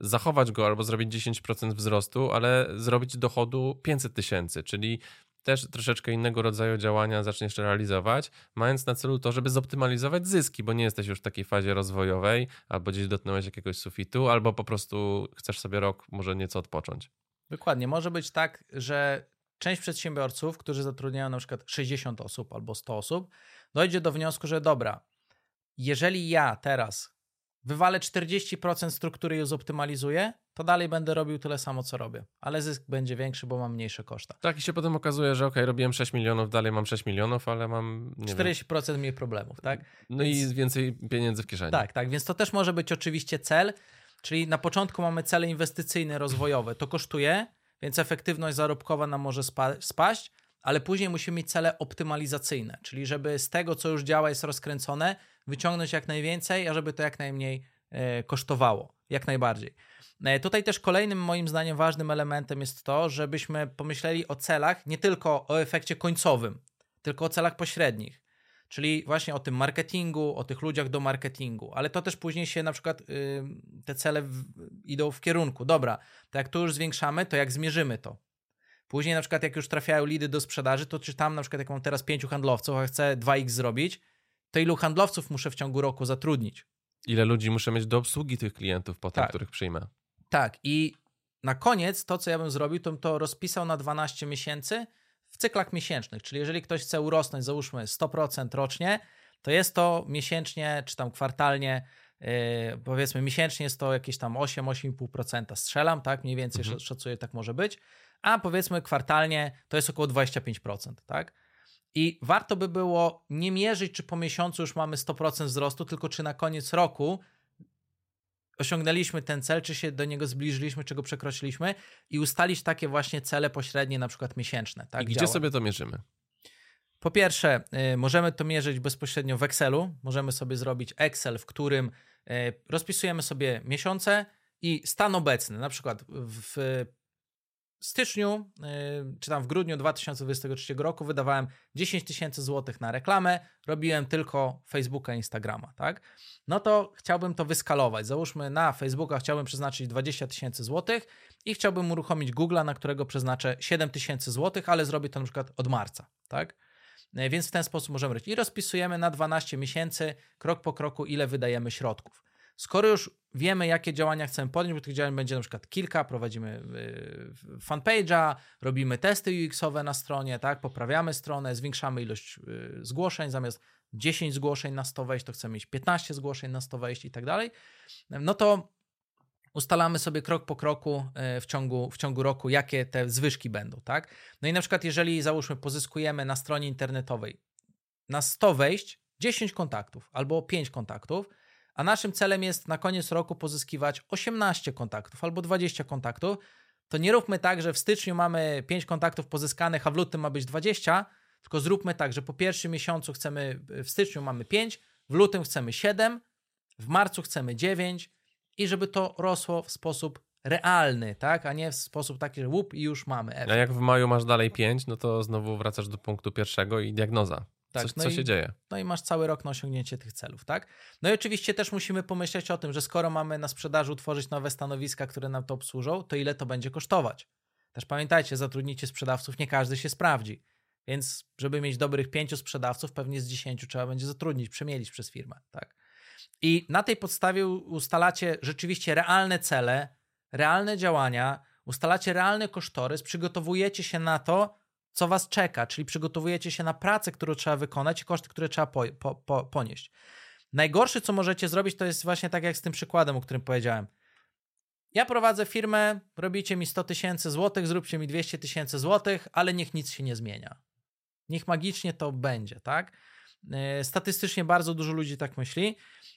zachować go albo zrobić 10% wzrostu, ale zrobić dochodu 500 tysięcy, czyli też troszeczkę innego rodzaju działania zaczniesz realizować, mając na celu to, żeby zoptymalizować zyski, bo nie jesteś już w takiej fazie rozwojowej, albo gdzieś dotknąłeś jakiegoś sufitu, albo po prostu chcesz sobie rok może nieco odpocząć. Dokładnie. Może być tak, że część przedsiębiorców, którzy zatrudniają na przykład 60 osób albo 100 osób, dojdzie do wniosku, że dobra, jeżeli ja teraz wywalę 40% struktury i ją zoptymalizuję, to dalej będę robił tyle samo, co robię, ale zysk będzie większy, bo mam mniejsze koszta. Tak, i się potem okazuje, że ok, robiłem 6 milionów, dalej mam 6 milionów, ale mam. Nie 40% wiem. mniej problemów, tak? No więc... i więcej pieniędzy w kieszeni. Tak, tak, więc to też może być oczywiście cel, czyli na początku mamy cele inwestycyjne, rozwojowe, to kosztuje, więc efektywność zarobkowa nam może spa spaść, ale później musimy mieć cele optymalizacyjne, czyli żeby z tego, co już działa, jest rozkręcone, wyciągnąć jak najwięcej, a żeby to jak najmniej e, kosztowało. Jak najbardziej. E, tutaj też kolejnym moim zdaniem ważnym elementem jest to, żebyśmy pomyśleli o celach nie tylko o efekcie końcowym, tylko o celach pośrednich. Czyli właśnie o tym marketingu, o tych ludziach do marketingu, ale to też później się na przykład yy, te cele idą w kierunku, dobra, to jak to już zwiększamy, to jak zmierzymy to? Później na przykład jak już trafiają lidy do sprzedaży, to czy tam na przykład jak mam teraz pięciu handlowców, a chcę 2x zrobić, to ilu handlowców muszę w ciągu roku zatrudnić? Ile ludzi muszę mieć do obsługi tych klientów potem, tak. których przyjmę? Tak, i na koniec to, co ja bym zrobił, to bym to rozpisał na 12 miesięcy w cyklach miesięcznych. Czyli jeżeli ktoś chce urosnąć, załóżmy 100% rocznie, to jest to miesięcznie czy tam kwartalnie, yy, powiedzmy miesięcznie jest to jakieś tam 8-8,5% strzelam, tak? Mniej więcej mhm. szacuję, tak może być. A powiedzmy kwartalnie to jest około 25%, tak? I warto by było nie mierzyć, czy po miesiącu już mamy 100% wzrostu, tylko czy na koniec roku osiągnęliśmy ten cel, czy się do niego zbliżyliśmy, czy go przekroczyliśmy i ustalić takie właśnie cele pośrednie, na przykład miesięczne. Tak, I gdzie działa. sobie to mierzymy? Po pierwsze, y, możemy to mierzyć bezpośrednio w Excelu. Możemy sobie zrobić Excel, w którym y, rozpisujemy sobie miesiące i stan obecny. Na przykład w styczniu, y, czy tam w grudniu 2023 roku wydawałem 10 tysięcy złotych na reklamę, robiłem tylko Facebooka, Instagrama, tak? No to chciałbym to wyskalować. Załóżmy na Facebooka chciałbym przeznaczyć 20 tysięcy złotych i chciałbym uruchomić Google'a, na którego przeznaczę 7 tysięcy złotych, ale zrobię to na przykład od marca, tak? Y, więc w ten sposób możemy robić. I rozpisujemy na 12 miesięcy, krok po kroku, ile wydajemy środków. Skoro już wiemy, jakie działania chcemy podjąć, bo tych działań będzie na przykład kilka, prowadzimy y, fanpage'a, robimy testy UX-owe na stronie, tak, poprawiamy stronę, zwiększamy ilość y, zgłoszeń, zamiast 10 zgłoszeń na 100 wejść, to chcemy mieć 15 zgłoszeń na 100 wejść i tak dalej, no to ustalamy sobie krok po kroku y, w ciągu, w ciągu roku, jakie te zwyżki będą, tak? No i na przykład, jeżeli załóżmy, pozyskujemy na stronie internetowej na 100 wejść 10 kontaktów albo 5 kontaktów, a naszym celem jest na koniec roku pozyskiwać 18 kontaktów albo 20 kontaktów, to nie róbmy tak, że w styczniu mamy 5 kontaktów pozyskanych, a w lutym ma być 20, tylko zróbmy tak, że po pierwszym miesiącu chcemy, w styczniu mamy 5, w lutym chcemy 7, w marcu chcemy 9 i żeby to rosło w sposób realny, tak, a nie w sposób taki, że łup i już mamy efekt. A jak w maju masz dalej 5, no to znowu wracasz do punktu pierwszego i diagnoza. Tak, co, no co i, się dzieje? No i masz cały rok na osiągnięcie tych celów, tak? No i oczywiście też musimy pomyśleć o tym, że skoro mamy na sprzedaży utworzyć nowe stanowiska, które nam to obsłużą, to ile to będzie kosztować? Też pamiętajcie, zatrudnicie sprzedawców, nie każdy się sprawdzi. Więc żeby mieć dobrych pięciu sprzedawców, pewnie z dziesięciu trzeba będzie zatrudnić, przemielić przez firmę, tak? I na tej podstawie ustalacie rzeczywiście realne cele, realne działania, ustalacie realny kosztorys, przygotowujecie się na to, co was czeka, czyli przygotowujecie się na pracę, którą trzeba wykonać i koszty, które trzeba po, po, po, ponieść. Najgorsze, co możecie zrobić, to jest właśnie tak jak z tym przykładem, o którym powiedziałem. Ja prowadzę firmę, robicie mi 100 tysięcy złotych, zróbcie mi 200 tysięcy złotych, ale niech nic się nie zmienia. Niech magicznie to będzie, tak? E, statystycznie bardzo dużo ludzi tak myśli.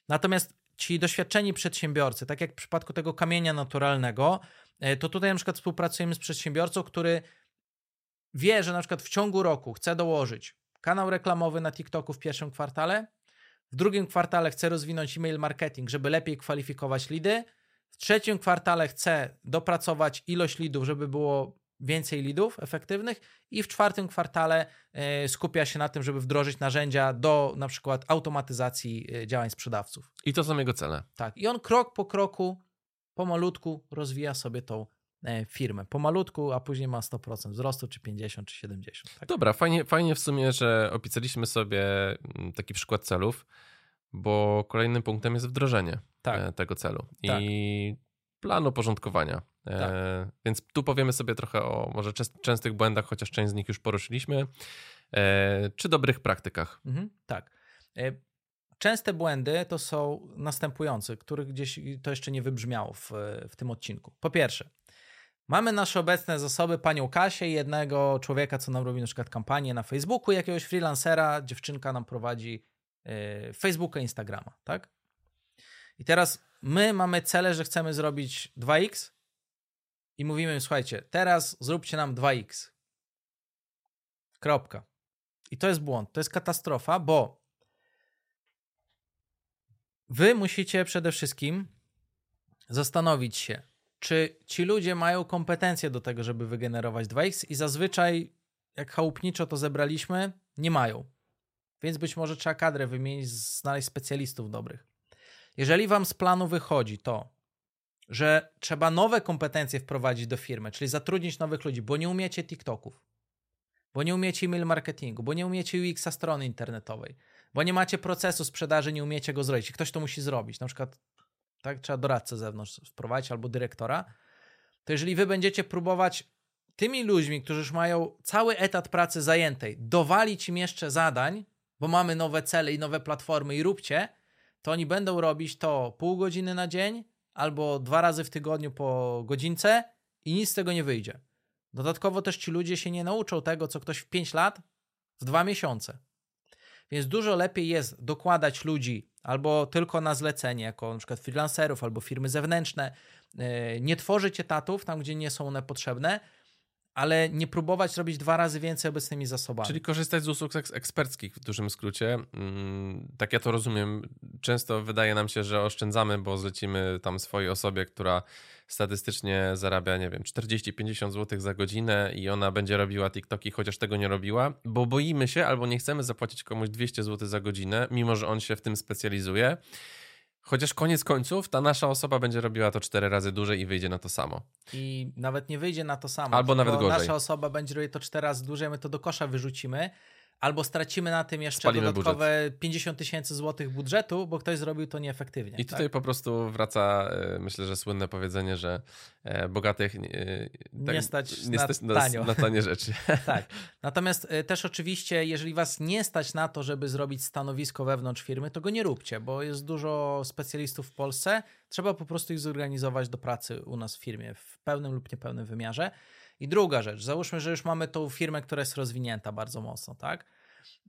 Natomiast ci doświadczeni przedsiębiorcy, tak jak w przypadku tego kamienia naturalnego, e, to tutaj na przykład współpracujemy z przedsiębiorcą, który wie, że na przykład w ciągu roku chce dołożyć kanał reklamowy na TikToku w pierwszym kwartale, w drugim kwartale chce rozwinąć e-mail marketing, żeby lepiej kwalifikować lidy, w trzecim kwartale chce dopracować ilość lidów, żeby było więcej lidów efektywnych i w czwartym kwartale e, skupia się na tym, żeby wdrożyć narzędzia do na przykład automatyzacji e, działań sprzedawców. I to są jego cele. Tak. I on krok po kroku, pomalutku rozwija sobie tą firmę. Pomalutku, a później ma 100% wzrostu, czy 50, czy 70. Tak? Dobra, fajnie, fajnie w sumie, że opisaliśmy sobie mm, taki przykład celów, bo kolejnym punktem jest wdrożenie tak. tego celu. Tak. I planu porządkowania. E, tak. E, więc tu powiemy sobie trochę o może częstych błędach, chociaż część z nich już poruszyliśmy, e, czy dobrych praktykach. Mhm, tak. E, częste błędy to są następujące, których gdzieś to jeszcze nie wybrzmiało w, w tym odcinku. Po pierwsze, mamy nasze obecne zasoby panią Kasię, jednego człowieka, co nam robi na przykład kampanię na Facebooku, jakiegoś freelancera, dziewczynka nam prowadzi e, Facebooka, Instagrama, tak? I teraz my mamy cele, że chcemy zrobić 2x i mówimy im, słuchajcie, teraz zróbcie nam 2x. Kropka. I to jest błąd, to jest katastrofa, bo wy musicie przede wszystkim zastanowić się, czy ci ludzie mają kompetencje do tego, żeby wygenerować 2x i zazwyczaj, jak chałupniczo to zebraliśmy, nie mają. Więc być może trzeba kadrę wymienić, znaleźć specjalistów dobrych. Jeżeli wam z planu wychodzi to, że trzeba nowe kompetencje wprowadzić do firmy, czyli zatrudnić nowych ludzi, bo nie umiecie TikToków, bo nie umiecie e-mail marketingu, bo nie umiecie UX-a strony internetowej, bo nie macie procesu sprzedaży, nie umiecie go zrobić. Ktoś to musi zrobić, na przykład tak, trzeba doradcę zewnątrz wprowadzić albo dyrektora. To jeżeli wy będziecie próbować tymi ludźmi, którzy już mają cały etat pracy zajętej, dowalić im jeszcze zadań, bo mamy nowe cele i nowe platformy i róbcie, to oni będą robić to pół godziny na dzień albo dwa razy w tygodniu po godzince i nic z tego nie wyjdzie. Dodatkowo też ci ludzie się nie nauczą tego, co ktoś w 5 lat w dwa miesiące. Więc dużo lepiej jest dokładać ludzi albo tylko na zlecenie, jako na przykład freelancerów albo firmy zewnętrzne, e, nie tworzyć etatów tam, gdzie nie są one potrzebne, ale nie próbować robić dwa razy więcej obecnymi zasobami. Czyli korzystać z usług eksperckich w dużym skrócie. Mm, tak ja to rozumiem. Często wydaje nam się, że oszczędzamy, bo zlecimy tam swojej osobie, która statystycznie zarabia, nie wiem, 40-50 zł za godzinę i ona będzie robiła TikToki, chociaż tego nie robiła, bo boimy się albo nie chcemy zapłacić komuś 200 zł za godzinę, mimo że on się w tym specjalizuje. Chociaż koniec końców ta nasza osoba będzie robiła to cztery razy dłużej i wyjdzie na to samo. I nawet nie wyjdzie na to samo. Albo nawet gorzej. Nasza osoba będzie robić to cztery razy dłużej, my to do kosza wyrzucimy, albo stracimy na tym jeszcze Spalimy dodatkowe budżet. 50 tysięcy złotych budżetu, bo ktoś zrobił to nieefektywnie. I tutaj tak? po prostu wraca, e, myślę, że słynne powiedzenie, że e, bogatych e, tak, nie stać, nie stać na, tanio. na tanie rzeczy. tak. Natomiast też oczywiście, jeżeli was nie stać na to, żeby zrobić stanowisko wewnątrz firmy, to go nie róbcie, bo jest dużo specjalistów w Polsce. Trzeba po prostu ich zorganizować do pracy u nas w firmie w pełnym lub niepełnym wymiarze. I druga rzecz, załóżmy, że już mamy tą firmę, która jest rozwinięta bardzo mocno, tak?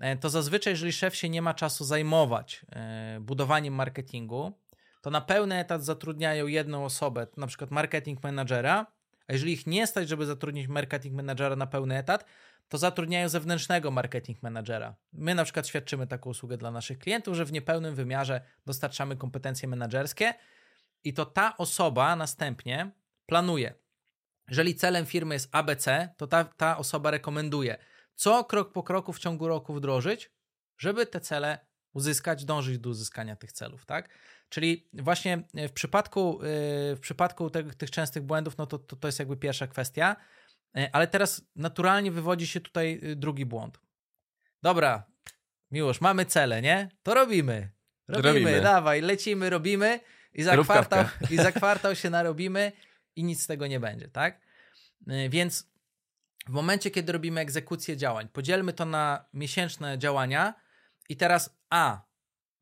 E, to zazwyczaj, jeżeli szef się nie ma czasu zajmować e, budowaniem marketingu, to na pełny etat zatrudniają jedną osobę, na przykład marketing managera, a jeżeli ich nie stać, żeby zatrudnić marketing managera na pełny etat, to zatrudniają zewnętrznego marketing managera. My na przykład świadczymy taką usługę dla naszych klientów, że w niepełnym wymiarze dostarczamy kompetencje menedżerskie i to ta osoba następnie planuje. Jeżeli celem firmy jest ABC, to ta, ta osoba rekomenduje co krok po kroku w ciągu roku wdrożyć, żeby te cele uzyskać, dążyć do uzyskania tych celów, tak? Czyli właśnie w przypadku, y, w przypadku tych, tych częstych błędów, no to, to, to jest jakby pierwsza kwestia, y, ale teraz naturalnie wywodzi się tutaj drugi błąd. Dobra, miłość, mamy cele, nie? To robimy. Robimy, Robimy. dawaj, lecimy, robimy i za, Rób kwartał, i za kwartał się narobimy i nic z tego nie będzie, tak? Y, Więc w momencie, kiedy robimy egzekucję działań, podzielmy to na miesięczne działania i teraz A.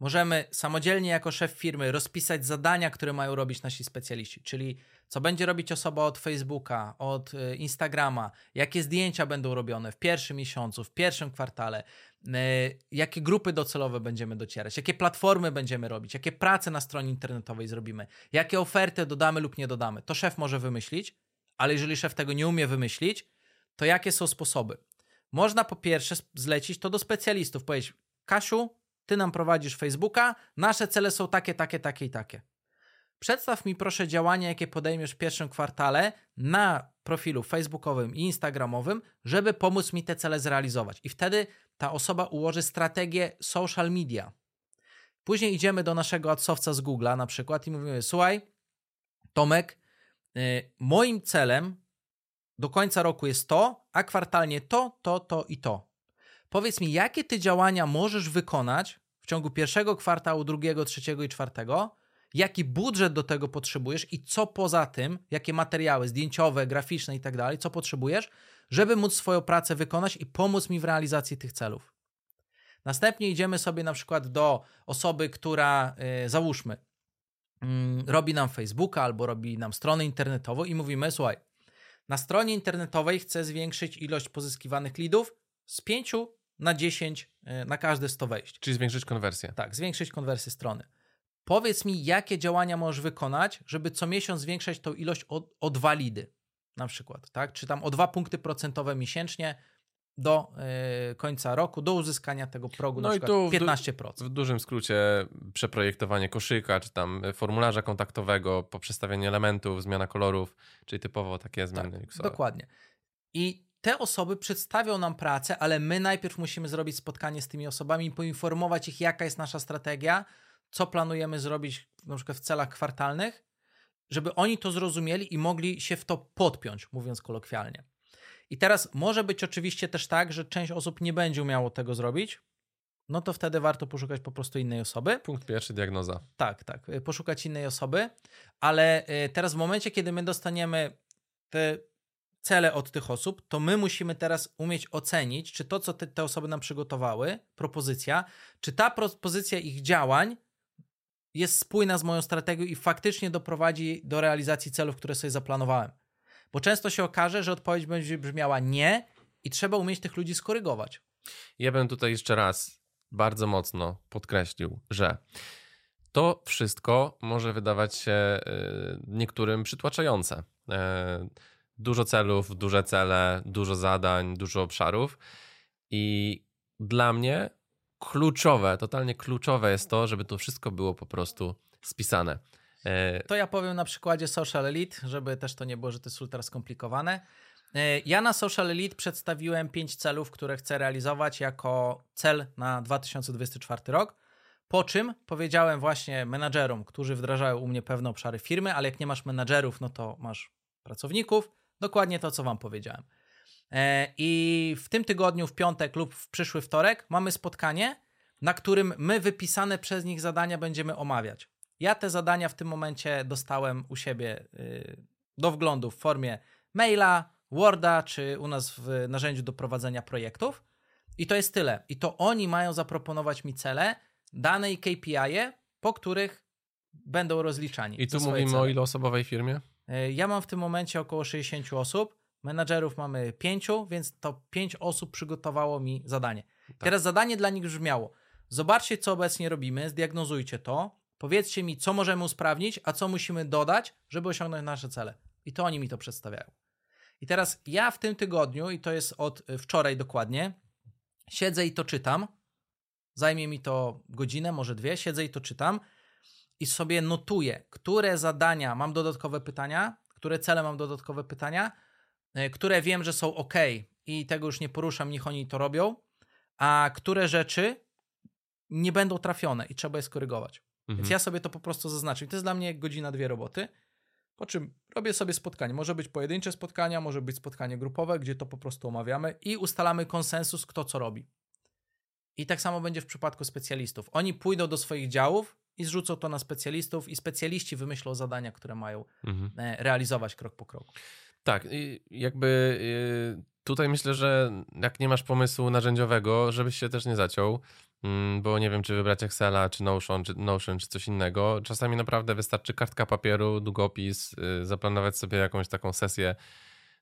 Możemy samodzielnie jako szef firmy rozpisać zadania, które mają robić nasi specjaliści, czyli co będzie robić osoba od Facebooka, od y, Instagrama, jakie zdjęcia będą robione w pierwszym miesiącu, w pierwszym kwartale, y, jakie grupy docelowe będziemy docierać, jakie platformy będziemy robić, jakie prace na stronie internetowej zrobimy, jakie oferty dodamy lub nie dodamy. To szef może wymyślić, ale jeżeli szef tego nie umie wymyślić, to jakie są sposoby? Można po pierwsze zlecić to do specjalistów, powiedzieć, Kasiu, ty nam prowadzisz Facebooka, nasze cele są takie, takie, takie i takie. Przedstaw mi proszę działania, jakie podejmiesz w pierwszym kwartale na profilu facebookowym i instagramowym, żeby pomóc mi te cele zrealizować. I wtedy ta osoba ułoży strategię social media. Później idziemy do naszego adsowca z Google'a na przykład i mówimy, słuchaj, Tomek, y, moim celem do końca roku jest to, a kwartalnie to, to, to i to. Powiedz mi, jakie ty działania możesz wykonać w ciągu pierwszego kwartału, drugiego, trzeciego i czwartego, jaki budżet do tego potrzebujesz i co poza tym, jakie materiały zdjęciowe, graficzne i tak dalej, co potrzebujesz, żeby móc swoją pracę wykonać i pomóc mi w realizacji tych celów. Następnie idziemy sobie na przykład do osoby, która, yy, załóżmy, mm, robi nam Facebooka albo robi nam stronę internetową i mówimy, słuchaj, na stronie internetowej chcę zwiększyć ilość pozyskiwanych leadów z 5 na 10 y, na każde 100 wejść. Czyli zwiększyć konwersję. Tak, zwiększyć konwersję strony. Powiedz mi, jakie działania możesz wykonać, żeby co miesiąc zwiększać tą ilość o, o dwa lidy, na przykład, tak? Czy tam o dwa punkty procentowe miesięcznie do y, końca roku, do uzyskania tego progu No na i przykład tu w du- 15%. W dużym skrócie przeprojektowanie koszyka, czy tam formularza kontaktowego, poprzestawienie elementów, zmiana kolorów, czyli typowo takie zmiany Tak, dokładnie. I te osoby przedstawią nam pracę, ale my najpierw musimy zrobić spotkanie z tymi osobami i poinformować ich, jaka jest nasza strategia, co planujemy zrobić na przykład w celach kwartalnych, żeby oni to zrozumieli i mogli się w to podpiąć, mówiąc kolokwialnie. I teraz może być oczywiście też tak, że część osób nie będzie umiało tego zrobić, no to wtedy warto poszukać po prostu innej osoby. Punkt pierwszy, diagnoza. Tak, tak, y, poszukać innej osoby, ale y, teraz w momencie, kiedy my dostaniemy te cele od tych osób, to my musimy teraz umieć ocenić, czy to, co te, te osoby nam przygotowały, propozycja, czy ta propozycja ich działań jest spójna z moją strategią i faktycznie doprowadzi do realizacji celów, które sobie zaplanowałem. Bo często się okaże, że odpowiedź będzie brzmiała nie i trzeba umieć tych ludzi skorygować. Ja bym tutaj jeszcze raz bardzo mocno podkreślił, że to wszystko może wydawać się y, niektórym przytłaczające. Dużo celów, duże cele, dużo zadań, dużo obszarów. I dla mnie kluczowe, totalnie kluczowe jest to, żeby to wszystko było po prostu spisane. E, To ja powiem na przykładzie Social Elite, żeby też to nie było, że to jest ultra skomplikowane. E, Ja na Social Elite przedstawiłem pięć celów, które chcę realizować jako cel na 2024 rok. Po czym powiedziałem właśnie menadżerom, którzy wdrażają u mnie pewne obszary firmy, ale jak nie masz menadżerów, no to masz pracowników. Dokładnie to, co wam powiedziałem. E, I w tym tygodniu, w piątek lub w przyszły wtorek, mamy spotkanie, na którym my wypisane przez nich zadania będziemy omawiać. Ja te zadania w tym momencie dostałem u siebie y, do wglądu w formie maila, Worda czy u nas w narzędziu do prowadzenia projektów. I to jest tyle. I to oni mają zaproponować mi cele, dane i KPI, po których będą rozliczani. I tu mówimy cele. o ilooosobowej firmie? E, Ja mam w tym momencie około 60 osób, menadżerów mamy 5, więc to 5 osób przygotowało mi zadanie. Teraz zadanie dla nich brzmiało: zobaczcie, co obecnie robimy, zdiagnozujcie to, powiedzcie mi, co możemy usprawnić, a co musimy dodać, żeby osiągnąć nasze cele. I to oni mi to przedstawiają. I teraz ja w tym tygodniu, i to jest od y, wczoraj dokładnie, siedzę i to czytam. Zajmie mi to godzinę, może dwie. Siedzę i to czytam i sobie notuję, które zadania mam dodatkowe pytania, które cele mam dodatkowe pytania, y, które wiem, że są ok i tego już nie poruszam, niech oni to robią, a które rzeczy nie będą trafione i trzeba je skorygować. Mhm. Więc ja sobie to po prostu zaznaczam. I to jest dla mnie godzina, dwie roboty. Po czym robię sobie spotkanie. Może być pojedyncze spotkania, może być spotkanie grupowe, gdzie to po prostu omawiamy i ustalamy konsensus, kto co robi. I tak samo będzie w przypadku specjalistów. Oni pójdą do swoich działów i zrzucą to na specjalistów, i specjaliści wymyślą zadania, które mają Mhm. e, realizować krok po kroku. Tak, i jakby y, tutaj myślę, że jak nie masz pomysłu narzędziowego, żebyś się też nie zaciął, mm, bo nie wiem, czy wybrać Excela, czy Notion, czy Notion, czy coś innego. Czasami naprawdę wystarczy kartka papieru, długopis, y, zaplanować sobie jakąś taką sesję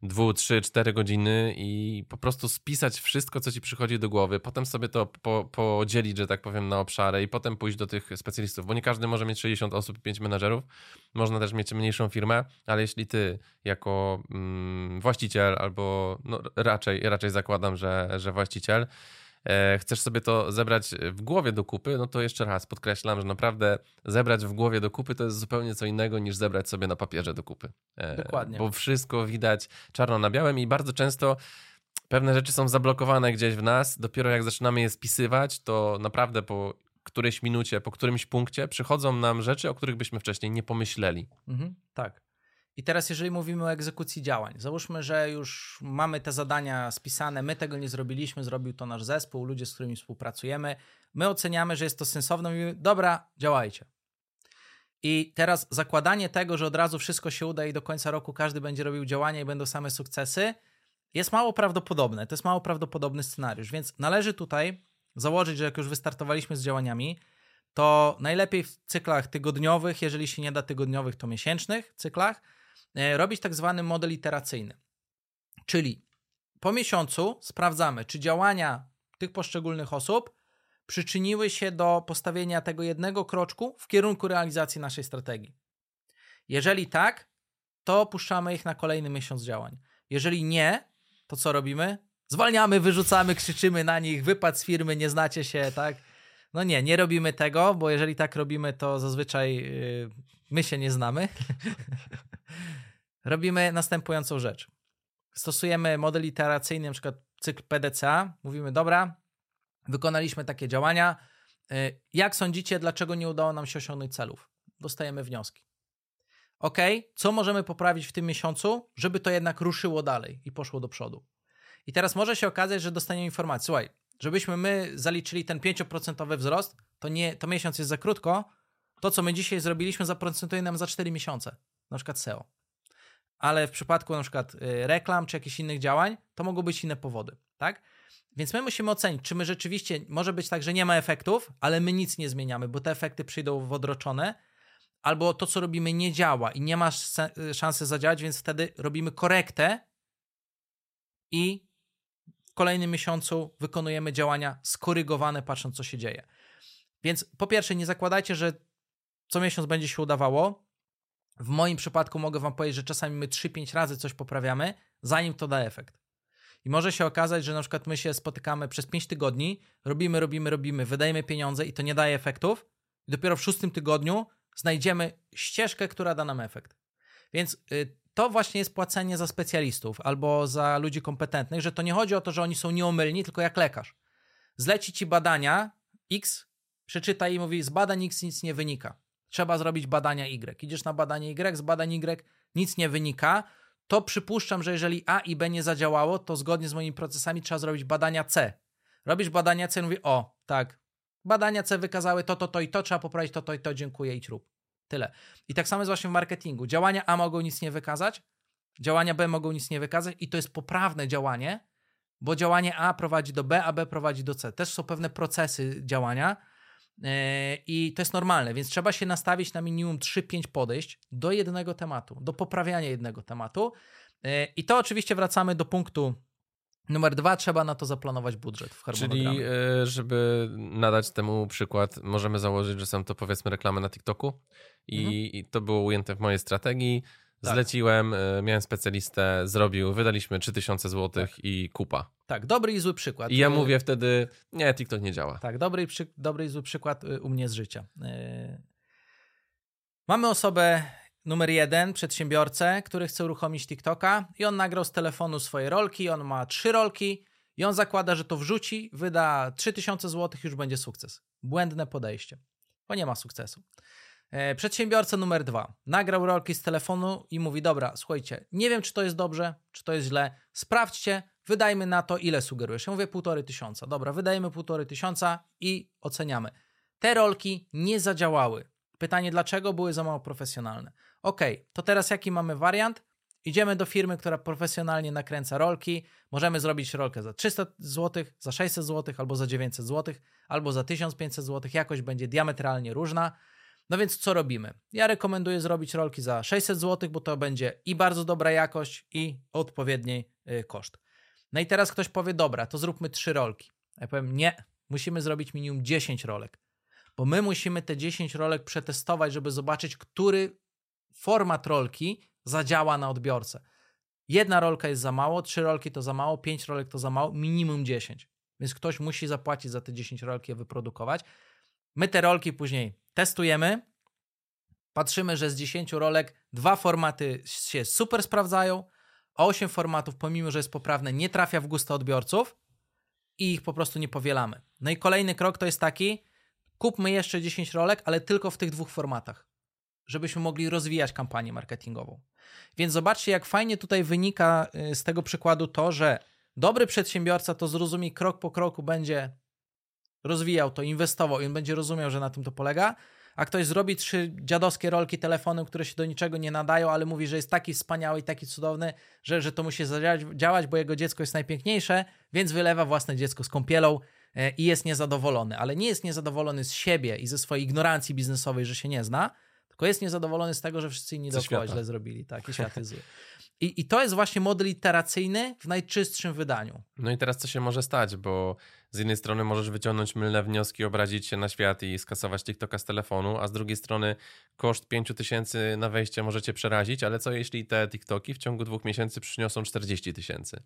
dwu, trzy, cztery godziny i po prostu spisać wszystko, co ci przychodzi do głowy, potem sobie to po, podzielić, że tak powiem, na obszary i potem pójść do tych specjalistów, bo nie każdy może mieć 60 osób i 5 menadżerów, można też mieć mniejszą firmę, ale jeśli ty jako mm, właściciel albo no, raczej, raczej zakładam, że, że właściciel, chcesz sobie to zebrać w głowie do kupy, no to jeszcze raz podkreślam, że naprawdę zebrać w głowie do kupy to jest zupełnie co innego niż zebrać sobie na papierze do kupy. E, Dokładnie. Bo wszystko widać czarno na białym i bardzo często pewne rzeczy są zablokowane gdzieś w nas. Dopiero jak zaczynamy je spisywać, to naprawdę po którejś minucie, po którymś punkcie przychodzą nam rzeczy, o których byśmy wcześniej nie pomyśleli. Mhm, tak. I teraz, jeżeli mówimy o egzekucji działań, załóżmy, że już mamy te zadania spisane, my tego nie zrobiliśmy, zrobił to nasz zespół, ludzie, z którymi współpracujemy, my oceniamy, że jest to sensowne, mówimy, dobra, działajcie. I teraz zakładanie tego, że od razu wszystko się uda i do końca roku każdy będzie robił działania i będą same sukcesy, jest mało prawdopodobne. To jest mało prawdopodobny scenariusz, więc należy tutaj założyć, że jak już wystartowaliśmy z działaniami, to najlepiej w cyklach tygodniowych, jeżeli się nie da tygodniowych, to miesięcznych cyklach, robić tak zwany model iteracyjny. Czyli po miesiącu sprawdzamy, czy działania tych poszczególnych osób przyczyniły się do postawienia tego jednego kroczku w kierunku realizacji naszej strategii. Jeżeli tak, to puszczamy ich na kolejny miesiąc działań. Jeżeli nie, to co robimy? Zwalniamy, wyrzucamy, krzyczymy na nich, wypad z firmy, nie znacie się, tak? No nie, nie robimy tego, bo jeżeli tak robimy, to zazwyczaj yy, my się nie znamy. robimy następującą rzecz. Stosujemy model iteracyjny, na przykład cykl PDCA. Mówimy, dobra, wykonaliśmy takie działania. Yy, jak sądzicie, dlaczego nie udało nam się osiągnąć celów? Dostajemy wnioski. Ok, co możemy poprawić w tym miesiącu, żeby to jednak ruszyło dalej i poszło do przodu? I teraz może się okazać, że dostaniemy informację, słuchaj, żebyśmy my zaliczyli ten 5% wzrost, to, nie, to miesiąc jest za krótko, to co my dzisiaj zrobiliśmy zaprocentuje nam za 4 miesiące, na przykład SEO. Ale w przypadku na przykład y, reklam czy jakichś innych działań, to mogą być inne powody, tak? Więc my musimy ocenić, czy my rzeczywiście, może być tak, że nie ma efektów, ale my nic nie zmieniamy, bo te efekty przyjdą w odroczone, albo to, co robimy, nie działa i nie ma szansy zadziałać, więc wtedy robimy korektę i w kolejnym miesiącu wykonujemy działania skorygowane, patrząc, co się dzieje. Więc po pierwsze, nie zakładajcie, że co miesiąc będzie się udawało. W moim przypadku mogę Wam powiedzieć, że czasami my 3-5 razy coś poprawiamy, zanim to da efekt. I może się okazać, że na przykład my się spotykamy przez 5 tygodni, robimy, robimy, robimy, wydajemy pieniądze i to nie daje efektów. I dopiero w szóstym tygodniu znajdziemy ścieżkę, która da nam efekt. Więc y, to właśnie jest płacenie za specjalistów albo za ludzi kompetentnych, że to nie chodzi o to, że oni są nieomylni, tylko jak lekarz. Zleci ci badania X, przeczytaj i mówi, z badań X nic nie wynika. Trzeba zrobić badania Y. Idziesz na badanie Y, z badań Y nic nie wynika, to przypuszczam, że jeżeli A i B nie zadziałało, to zgodnie z moimi procesami trzeba zrobić badania C. Robisz badania C i mówi, o, tak, badania C wykazały to, to, to i to, trzeba poprawić to, to i to, dziękuję, idź rób. Tyle. I tak samo jest właśnie w marketingu. Działania A mogą nic nie wykazać, działania B mogą nic nie wykazać i to jest poprawne działanie, bo działanie A prowadzi do B, a B prowadzi do C. Też są pewne procesy działania i to jest normalne, więc trzeba się nastawić na minimum 3-5 podejść do jednego tematu, do poprawiania jednego tematu. Yy, I to oczywiście wracamy do punktu Numer dwa, trzeba na to zaplanować budżet w harmonogramie. Czyli, e, żeby nadać temu przykład, możemy założyć, że są to powiedzmy reklamy na TikToku i, mhm. i to było ujęte w mojej strategii. Tak. Zleciłem, e, miałem specjalistę, zrobił, wydaliśmy 3000 zł tak. i kupa. Tak, dobry i zły przykład. I ja mówię wtedy, nie, TikTok nie działa. Tak, dobry, przy, dobry i zły przykład u mnie z życia. Mamy osobę numer jeden, przedsiębiorcę, który chce uruchomić TikToka i on nagrał z telefonu swoje rolki, on ma trzy rolki i on zakłada, że to wrzuci, wyda 3000 zł, już będzie sukces. Błędne podejście, bo nie ma sukcesu. E, przedsiębiorca numer dwa nagrał rolki z telefonu i mówi: Dobra, słuchajcie, nie wiem, czy to jest dobrze, czy to jest źle. Sprawdźcie, wydajmy na to, ile sugerujesz? Ja mówię półtorej tysiąca. Dobra, wydajemy półtorej tysiąca i oceniamy. Te rolki nie zadziałały. Pytanie, dlaczego były za mało profesjonalne? Ok, to teraz jaki mamy wariant? Idziemy do firmy, która profesjonalnie nakręca rolki. Możemy zrobić rolkę za 300 zł, za 600 zł, albo za 900 zł, albo za 1500 zł. Jakość będzie diametralnie różna. No więc co robimy? Ja rekomenduję zrobić rolki za 600 zł, bo to będzie i bardzo dobra jakość, i odpowiedni y, koszt. No i teraz ktoś powie, dobra, to zróbmy trzy rolki. Ja powiem, nie, musimy zrobić minimum 10 rolek, bo my musimy te 10 rolek przetestować, żeby zobaczyć, który format rolki zadziała na odbiorcę. Jedna rolka jest za mało, trzy rolki to za mało, pięć rolek to za mało, minimum 10. Więc ktoś musi zapłacić za te 10 rolki je wyprodukować. My te rolki później testujemy, patrzymy, że z 10 rolek dwa formaty się super sprawdzają, a 8 formatów, pomimo że jest poprawne, nie trafia w gusta odbiorców i ich po prostu nie powielamy. No i kolejny krok to jest taki, kupmy jeszcze 10 rolek, ale tylko w tych dwóch formatach, żebyśmy mogli rozwijać kampanię marketingową. Więc zobaczcie, jak fajnie tutaj wynika y, z tego przykładu to, że dobry przedsiębiorca to zrozumie krok po kroku będzie rozwijał to, inwestował i on będzie rozumiał, że na tym to polega, a ktoś zrobi trzy dziadowskie rolki telefonem, które się do niczego nie nadają, ale mówi, że jest taki wspaniały i taki cudowny, że, że to musi zadziałać, bo jego dziecko jest najpiękniejsze, więc wylewa własne dziecko z kąpielą e, i jest niezadowolony, ale nie jest niezadowolony z siebie i ze swojej ignorancji biznesowej, że się nie zna, tylko jest niezadowolony z tego, że wszyscy inni dookoła źle zrobili, tak, i świat jest zły. I, I to jest właśnie model iteracyjny w najczystszym wydaniu. No i teraz co się może stać, bo z jednej strony możesz wyciągnąć mylne wnioski, obrazić się na świat i skasować TikToka z telefonu, a z drugiej strony koszt 5000 na wejście możecie przerazić, ale co jeśli te TikToki w ciągu dwóch miesięcy przyniosą 40 tysięcy?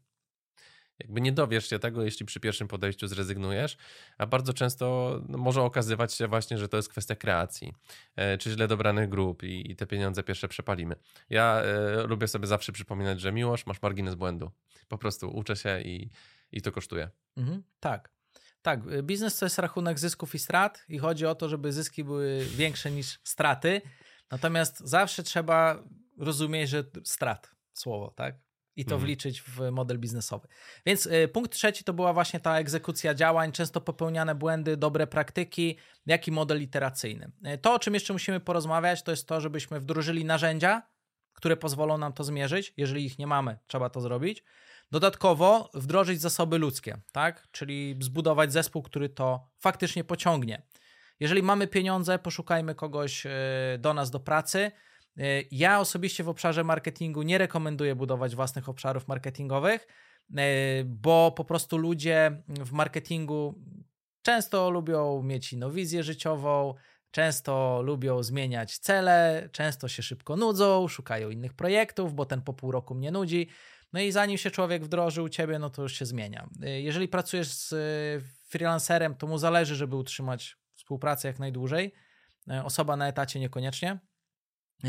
Jakby nie dowiesz się tego, jeśli przy pierwszym podejściu zrezygnujesz, a bardzo często no, może okazywać się właśnie, że to jest kwestia kreacji, e, czy źle dobranych grup i, te pieniądze pierwsze przepalimy. Ja e, lubię sobie zawsze przypominać, że miłość, masz margines błędu. Po prostu uczę się i, i to kosztuje. Mhm, tak. Tak, y, biznes to jest rachunek zysków i strat i chodzi o to, żeby zyski były większe niż straty. Natomiast zawsze trzeba rozumieć, że strat, słowo, tak? i to mhm. wliczyć w model biznesowy. Więc y, punkt trzeci to była właśnie ta egzekucja działań, często popełniane błędy, dobre praktyki, jak i model iteracyjny. Y, to, o czym jeszcze musimy porozmawiać, to jest to, żebyśmy wdrożyli narzędzia, które pozwolą nam to zmierzyć. Jeżeli ich nie mamy, trzeba to zrobić. Dodatkowo wdrożyć zasoby ludzkie, tak? Czyli zbudować zespół, który to faktycznie pociągnie. Jeżeli mamy pieniądze, poszukajmy kogoś y, do nas do pracy. E, ja osobiście w obszarze marketingu nie rekomenduję budować własnych obszarów marketingowych, e, bo po prostu ludzie w marketingu często lubią mieć inną wizję życiową, często lubią zmieniać cele, często się szybko nudzą, szukają innych projektów, bo ten po pół roku mnie nudzi. No i zanim się człowiek wdroży u ciebie, no to już się zmienia. E, jeżeli pracujesz z freelancerem, to mu zależy, żeby utrzymać współpracę jak najdłużej. Osoba na etacie niekoniecznie.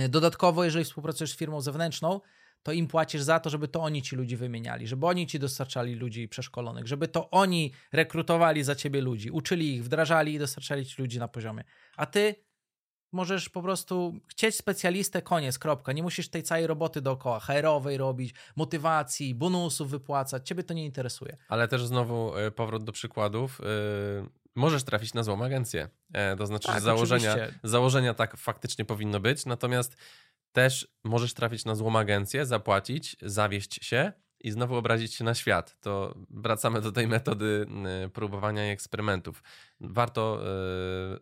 Dodatkowo, jeżeli współpracujesz z firmą zewnętrzną, to im płacisz za to, żeby to oni ci ludzi wymieniali, żeby oni ci dostarczali ludzi przeszkolonych, żeby to oni rekrutowali za ciebie ludzi, uczyli ich, wdrażali i dostarczali ci ludzi na poziomie. A ty możesz po prostu chcieć specjalistę, koniec, kropka. Nie musisz tej całej roboty dookoła, HR-owej robić, motywacji, bonusów wypłacać. Ciebie to nie interesuje. Ale też znowu e, powrót do przykładów. E, możesz trafić na złą agencję. E, to znaczy, tak, że założenia, założenia tak faktycznie powinno być, natomiast też możesz trafić na złą agencję, zapłacić, zawieść się i znowu obrazić się na świat. To wracamy do tej metody próbowania i eksperymentów. Warto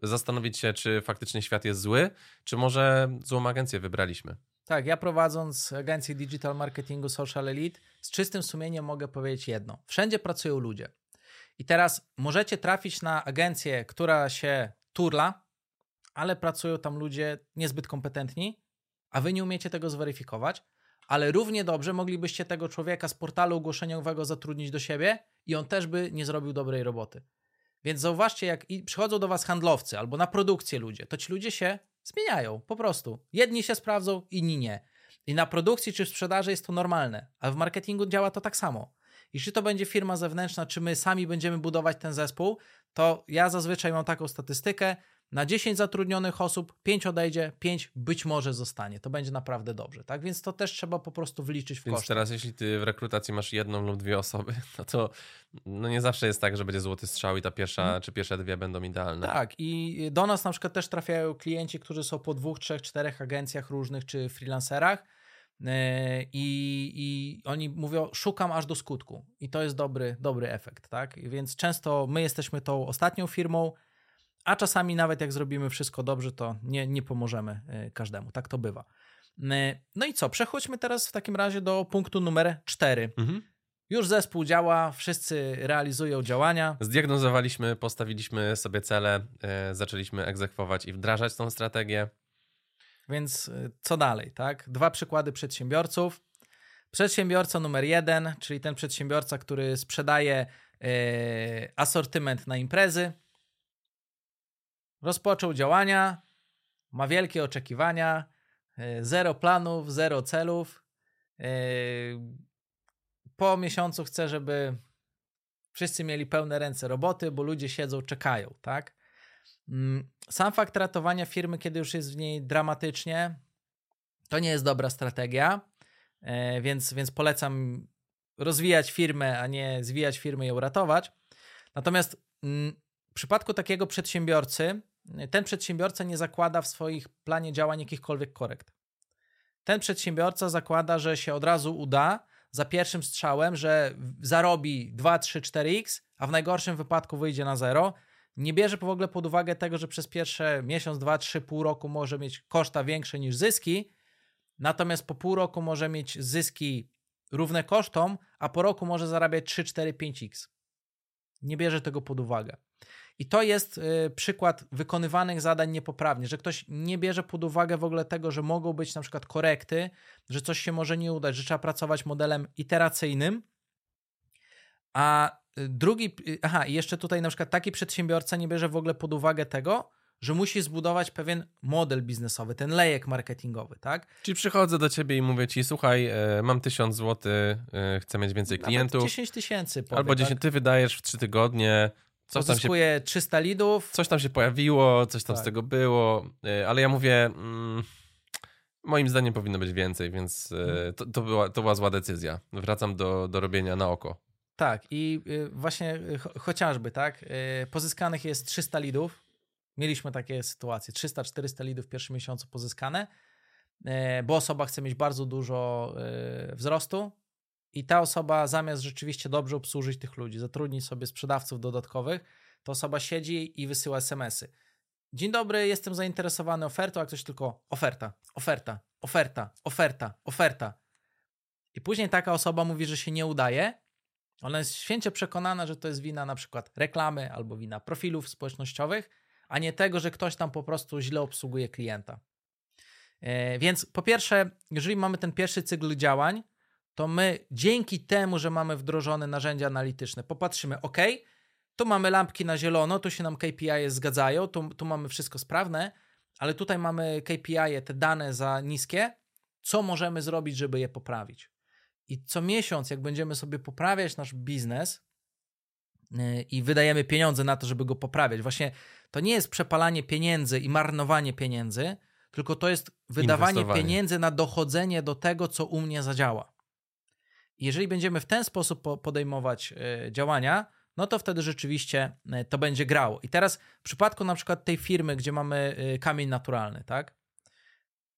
y, zastanowić się, czy faktycznie świat jest zły, czy może złą agencję wybraliśmy. Tak, ja prowadząc agencję digital marketingu Social Elite, z czystym sumieniem mogę powiedzieć jedno. Wszędzie pracują ludzie. I teraz możecie trafić na agencję, która się turla, ale pracują tam ludzie niezbyt kompetentni, a wy nie umiecie tego zweryfikować, ale równie dobrze moglibyście tego człowieka z portalu ogłoszeniowego zatrudnić do siebie i on też by nie zrobił dobrej roboty. Więc zauważcie, jak przychodzą do was handlowcy albo na produkcję ludzie, to ci ludzie się zmieniają po prostu. Jedni się sprawdzą, inni nie. I na produkcji czy w sprzedaży jest to normalne, a w marketingu działa to tak samo. I czy to będzie firma zewnętrzna, czy my sami będziemy budować ten zespół, to ja zazwyczaj mam taką statystykę. Na 10 zatrudnionych osób 5 odejdzie, 5 być może zostanie. To będzie naprawdę dobrze, tak? Więc to też trzeba po prostu wliczyć w Więc koszty. teraz jeśli ty w rekrutacji masz jedną lub dwie osoby, no to no nie zawsze jest tak, że będzie złoty strzał i ta pierwsza Mhm. czy pierwsze dwie będą idealne. Tak, i do nas na przykład też trafiają klienci, którzy są po dwóch, trzech, czterech agencjach różnych czy freelancerach yy, i, i oni mówią, szukam aż do skutku. I to jest dobry, dobry efekt, tak? Więc często my jesteśmy tą ostatnią firmą, a czasami nawet jak zrobimy wszystko dobrze, to nie, nie pomożemy yy, każdemu. Tak to bywa. Yy, No i co? Przechodźmy teraz w takim razie do punktu numer cztery. Mhm. Już zespół działa, wszyscy realizują działania. Zdiagnozowaliśmy, postawiliśmy sobie cele, e, zaczęliśmy egzekwować i wdrażać tą strategię. Więc y, co dalej, tak? Dwa przykłady przedsiębiorców. Przedsiębiorca numer jeden, czyli ten przedsiębiorca, który sprzedaje y, asortyment na imprezy, rozpoczął działania, ma wielkie oczekiwania, y, zero planów, zero celów. Y, po miesiącu chce, żeby wszyscy mieli pełne ręce roboty, bo ludzie siedzą, czekają, tak? Mm, Sam fakt ratowania firmy, kiedy już jest w niej dramatycznie, to nie jest dobra strategia, e, więc, więc polecam rozwijać firmę, a nie zwijać firmę i ją ratować. Natomiast mm, w przypadku takiego przedsiębiorcy, ten przedsiębiorca nie zakłada w swoich planie działań jakichkolwiek korekt. Ten przedsiębiorca zakłada, że się od razu uda za pierwszym strzałem, że zarobi 2, 3, 4x, a w najgorszym wypadku wyjdzie na zero nie bierze w ogóle pod uwagę tego, że przez pierwsze miesiąc, dwa, trzy, pół roku może mieć koszta większe niż zyski, natomiast po pół roku może mieć zyski równe kosztom, a po roku może zarabiać 3, 4, 5x. Nie bierze tego pod uwagę. I to jest y, przykład wykonywanych zadań niepoprawnie, że ktoś nie bierze pod uwagę w ogóle tego, że mogą być na przykład korekty, że coś się może nie udać, że trzeba pracować modelem iteracyjnym, a y, drugi, y, aha, i jeszcze tutaj na przykład taki przedsiębiorca nie bierze w ogóle pod uwagę tego, że musi zbudować pewien model biznesowy, ten lejek marketingowy, tak? Czyli przychodzę do ciebie i mówię ci, słuchaj, e, mam 1000 zł, e, chcę mieć więcej Nawet klientów. 10 tysięcy albo 10 tak? ty wydajesz w 3 tygodnie, coś tam, się, Pozyskuje 300 lidów, coś tam się pojawiło, coś tam z Tak. tego było, e, ale ja mówię, mm, moim zdaniem powinno być więcej, więc e, Mhm. to, to, była, to była zła decyzja. Wracam do, do robienia na oko. Tak, i y, właśnie y, cho- chociażby, tak, y, pozyskanych jest 300 lidów. Mieliśmy takie sytuacje, 300-400 lidów w pierwszym miesiącu pozyskane, y, bo osoba chce mieć bardzo dużo y, wzrostu i ta osoba zamiast rzeczywiście dobrze obsłużyć tych ludzi, zatrudnić sobie sprzedawców dodatkowych, to osoba siedzi i wysyła SMS-y. Dzień dobry, jestem zainteresowany ofertą, a ktoś tylko oferta, oferta, oferta, oferta, oferta. I później taka osoba mówi, że się nie udaje, ona jest święcie przekonana, że to jest wina na przykład reklamy albo wina profilów społecznościowych, a nie tego, że ktoś tam po prostu źle obsługuje klienta. E, Więc po pierwsze, jeżeli mamy ten pierwszy cykl działań, to my dzięki temu, że mamy wdrożone narzędzia analityczne, popatrzymy, ok, tu mamy lampki na zielono, tu się nam KPI zgadzają, tu, tu mamy wszystko sprawne, ale tutaj mamy KPI, te dane za niskie, co możemy zrobić, żeby je poprawić? I co miesiąc, jak będziemy sobie poprawiać nasz biznes yy, i wydajemy pieniądze na to, żeby go poprawiać, właśnie to nie jest przepalanie pieniędzy i marnowanie pieniędzy, tylko to jest wydawanie pieniędzy na dochodzenie do tego, co u mnie zadziała. Jeżeli będziemy w ten sposób po- podejmować yy, działania, no to wtedy rzeczywiście yy, to będzie grało. I teraz w przypadku na przykład tej firmy, gdzie mamy yy, kamień naturalny, tak?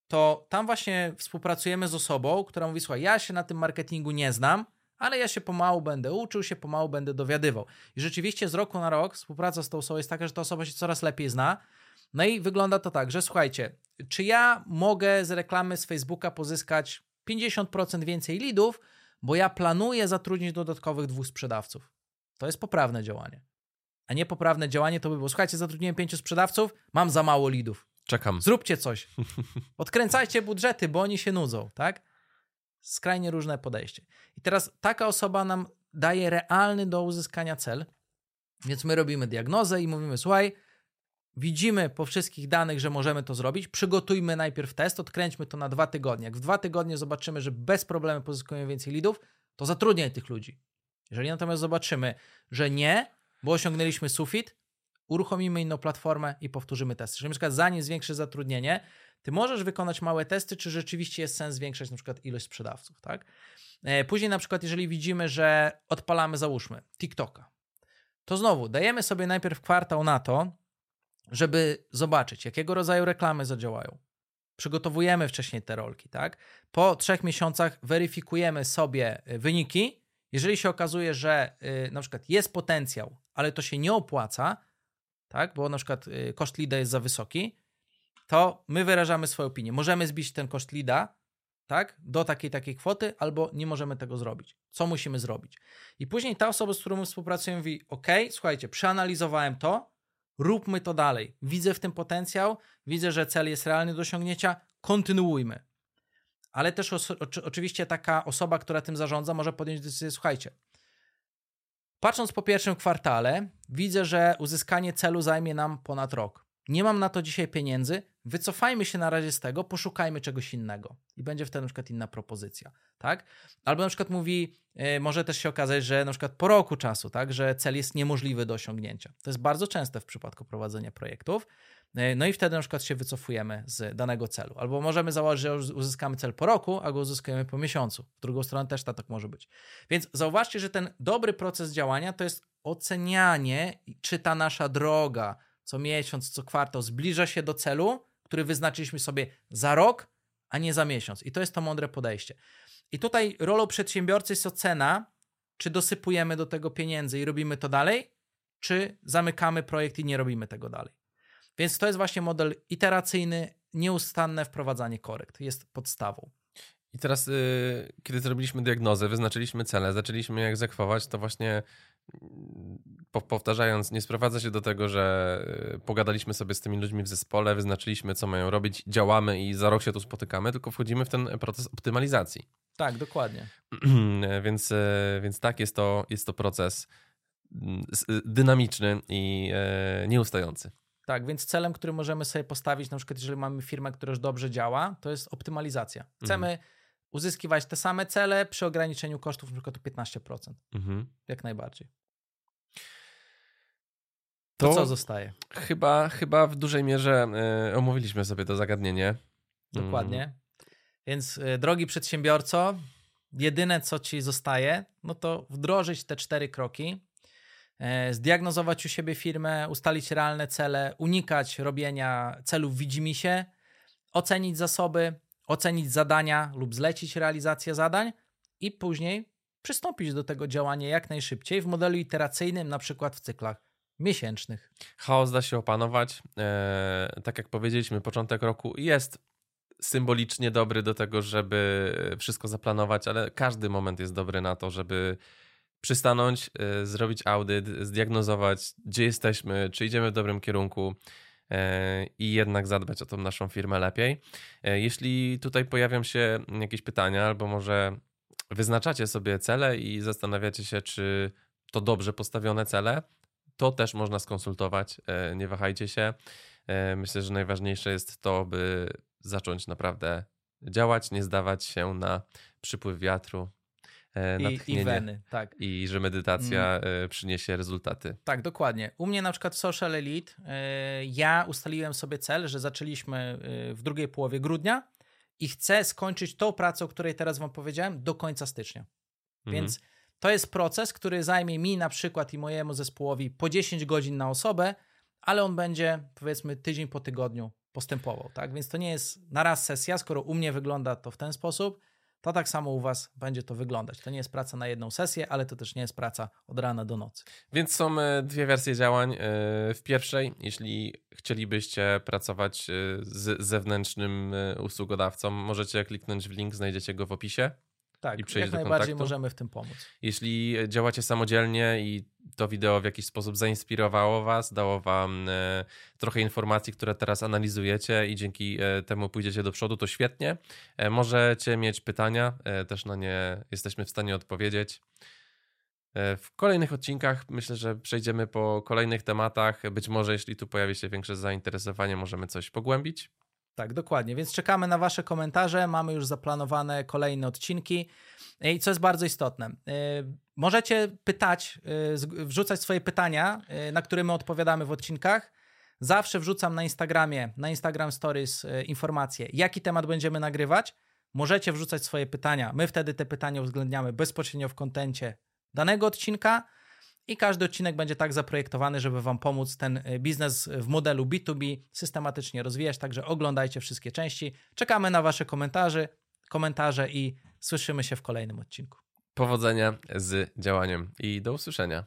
to tam właśnie współpracujemy z osobą, która mówi: Słuchaj, ja się na tym marketingu nie znam, ale ja się pomału będę uczył, się pomału będę dowiadywał. I rzeczywiście z roku na rok współpraca z tą osobą jest taka, że ta osoba się coraz lepiej zna. No i wygląda to tak, że słuchajcie, czy ja mogę z reklamy z Facebooka pozyskać 50% więcej lidów, bo ja planuję zatrudnić dodatkowych dwóch sprzedawców. To jest poprawne działanie. A nie poprawne działanie to by było, słuchajcie, zatrudniłem pięciu sprzedawców, mam za mało lidów. Czekam. Zróbcie coś. Odkręcajcie budżety, bo oni się nudzą, tak? Skrajnie różne podejście. I teraz taka osoba nam daje realny do uzyskania cel, więc my robimy diagnozę i mówimy: Słuchaj, widzimy po wszystkich danych, że możemy to zrobić. Przygotujmy najpierw test, odkręćmy to na dwa tygodnie. Jak w dwa tygodnie zobaczymy, że bez problemu pozyskujemy więcej lidów, to zatrudniaj tych ludzi. Jeżeli natomiast zobaczymy, że nie, bo osiągnęliśmy sufit, uruchomimy inną platformę i powtórzymy testy. Czyli na przykład zanim zwiększy zatrudnienie, ty możesz wykonać małe testy, czy rzeczywiście jest sens zwiększać na przykład ilość sprzedawców, tak? E, później na przykład, jeżeli widzimy, że odpalamy, załóżmy, TikToka, to znowu dajemy sobie najpierw kwartał na to, żeby zobaczyć, jakiego rodzaju reklamy zadziałają. Przygotowujemy wcześniej te rolki, tak? Po trzech miesiącach weryfikujemy sobie y, wyniki. Jeżeli się okazuje, że y, na przykład jest potencjał, ale to się nie opłaca, tak? Bo na przykład y, koszt lida jest za wysoki, to my wyrażamy swoją opinię. Możemy zbić ten koszt lida, tak? Do takiej takiej kwoty, albo nie możemy tego zrobić. Co musimy zrobić? I później ta osoba, z którą współpracujemy, mówi: OK, słuchajcie, przeanalizowałem to, róbmy to dalej. Widzę w tym potencjał, widzę, że cel jest realny do osiągnięcia, kontynuujmy. Ale też oczywiście taka osoba, która tym zarządza, może podjąć decyzję: słuchajcie, patrząc po pierwszym kwartale, widzę, że uzyskanie celu zajmie nam ponad rok. Nie mam na to dzisiaj pieniędzy, wycofajmy się na razie z tego, poszukajmy czegoś innego. I będzie wtedy na przykład inna propozycja, tak? Albo na przykład mówi, yy, może też się okazać, że na przykład po roku czasu, tak, że cel jest niemożliwy do osiągnięcia. To jest bardzo częste w przypadku prowadzenia projektów. Yy, no i wtedy na przykład się wycofujemy z danego celu. Albo możemy założyć, że uzyskamy cel po roku, a go uzyskujemy po miesiącu. W drugą stronę też tak może być. Więc zauważcie, że ten dobry proces działania to jest ocenianie, czy ta nasza droga, co miesiąc, co kwartał zbliża się do celu, który wyznaczyliśmy sobie za rok, a nie za miesiąc. I to jest to mądre podejście. I tutaj rolą przedsiębiorcy jest ocena, czy dosypujemy do tego pieniędzy i robimy to dalej, czy zamykamy projekt i nie robimy tego dalej. Więc to jest właśnie model iteracyjny, nieustanne wprowadzanie korekt. Jest podstawą. I teraz, yy, kiedy zrobiliśmy diagnozę, wyznaczyliśmy cele, zaczęliśmy je egzekwować, to właśnie powtarzając, nie sprowadza się do tego, że y, pogadaliśmy sobie z tymi ludźmi w zespole, wyznaczyliśmy, co mają robić, działamy i za rok się tu spotykamy, tylko wchodzimy w ten proces optymalizacji. Tak, dokładnie. więc, y, więc tak, jest to, jest to proces mm, y, dynamiczny i nieustający. Tak, więc celem, który możemy sobie postawić, na przykład jeżeli mamy firmę, która już dobrze działa, to jest optymalizacja. Chcemy mhm. uzyskiwać te same cele przy ograniczeniu kosztów na przykład o 15%. Mhm. Jak najbardziej. To, to, co zostaje? Chyba, chyba w dużej mierze y, omówiliśmy sobie to zagadnienie. Dokładnie. Mm. Więc y, drogi przedsiębiorco, jedyne co ci zostaje, no to wdrożyć te cztery kroki, y, zdiagnozować u siebie firmę, ustalić realne cele, unikać robienia celów widzimisię, ocenić zasoby, ocenić zadania lub zlecić realizację zadań i później przystąpić do tego działania jak najszybciej w modelu iteracyjnym, na przykład w cyklach miesięcznych. Chaos da się opanować. Eee, tak jak powiedzieliśmy, początek roku jest symbolicznie dobry do tego, żeby wszystko zaplanować, ale każdy moment jest dobry na to, żeby przystanąć, e, zrobić audyt, zdiagnozować, gdzie jesteśmy, czy idziemy w dobrym kierunku e, i jednak zadbać o tą naszą firmę lepiej. E, jeśli tutaj pojawią się jakieś pytania, albo może wyznaczacie sobie cele i zastanawiacie się, czy to dobrze postawione cele, to też można skonsultować. E, nie wahajcie się. E, myślę, że najważniejsze jest to, by zacząć naprawdę działać, nie zdawać się na przypływ wiatru, e, i, i weny, tak. I że medytacja mm. przyniesie rezultaty. Tak, dokładnie. U mnie na przykład w Social Elite ja ustaliłem sobie cel, że zaczęliśmy w drugiej połowie grudnia i chcę skończyć tą pracę, o której teraz wam powiedziałem, do końca stycznia. Mhm. Więc to jest proces, który zajmie mi na przykład i mojemu zespołowi po 10 godzin na osobę, ale on będzie powiedzmy tydzień po tygodniu postępował, tak? Więc to nie jest na raz sesja, skoro u mnie wygląda to w ten sposób, to tak samo u Was będzie to wyglądać. To nie jest praca na jedną sesję, ale to też nie jest praca od rana do nocy. Więc są e, dwie wersje działań. E, w pierwszej, jeśli chcielibyście pracować e, z zewnętrznym usługodawcą, możecie kliknąć w link, znajdziecie go w opisie. Tak, i przejść jak do najbardziej kontaktu. możemy w tym pomóc. Jeśli działacie samodzielnie i to wideo w jakiś sposób zainspirowało Was, dało Wam e, trochę informacji, które teraz analizujecie i dzięki e, temu pójdziecie do przodu, to świetnie. E, możecie mieć pytania, też na nie jesteśmy w stanie odpowiedzieć. W kolejnych odcinkach myślę, że przejdziemy po kolejnych tematach. Być może, jeśli tu pojawi się większe zainteresowanie, możemy coś pogłębić. Tak, dokładnie. Więc czekamy na Wasze komentarze. Mamy już zaplanowane kolejne odcinki. I co jest bardzo istotne, y, Możecie pytać, y, wrzucać swoje pytania, y, na które my odpowiadamy w odcinkach. Zawsze wrzucam na Instagramie, na Instagram Stories informacje, jaki temat będziemy nagrywać. Możecie wrzucać swoje pytania. My wtedy te pytania uwzględniamy bezpośrednio w kontencie danego odcinka i każdy odcinek będzie tak zaprojektowany, żeby Wam pomóc ten y, biznes w modelu B2B systematycznie rozwijać. Także oglądajcie wszystkie części. Czekamy na Wasze komentarze, komentarze i słyszymy się w kolejnym odcinku. Powodzenia z działaniem i do usłyszenia.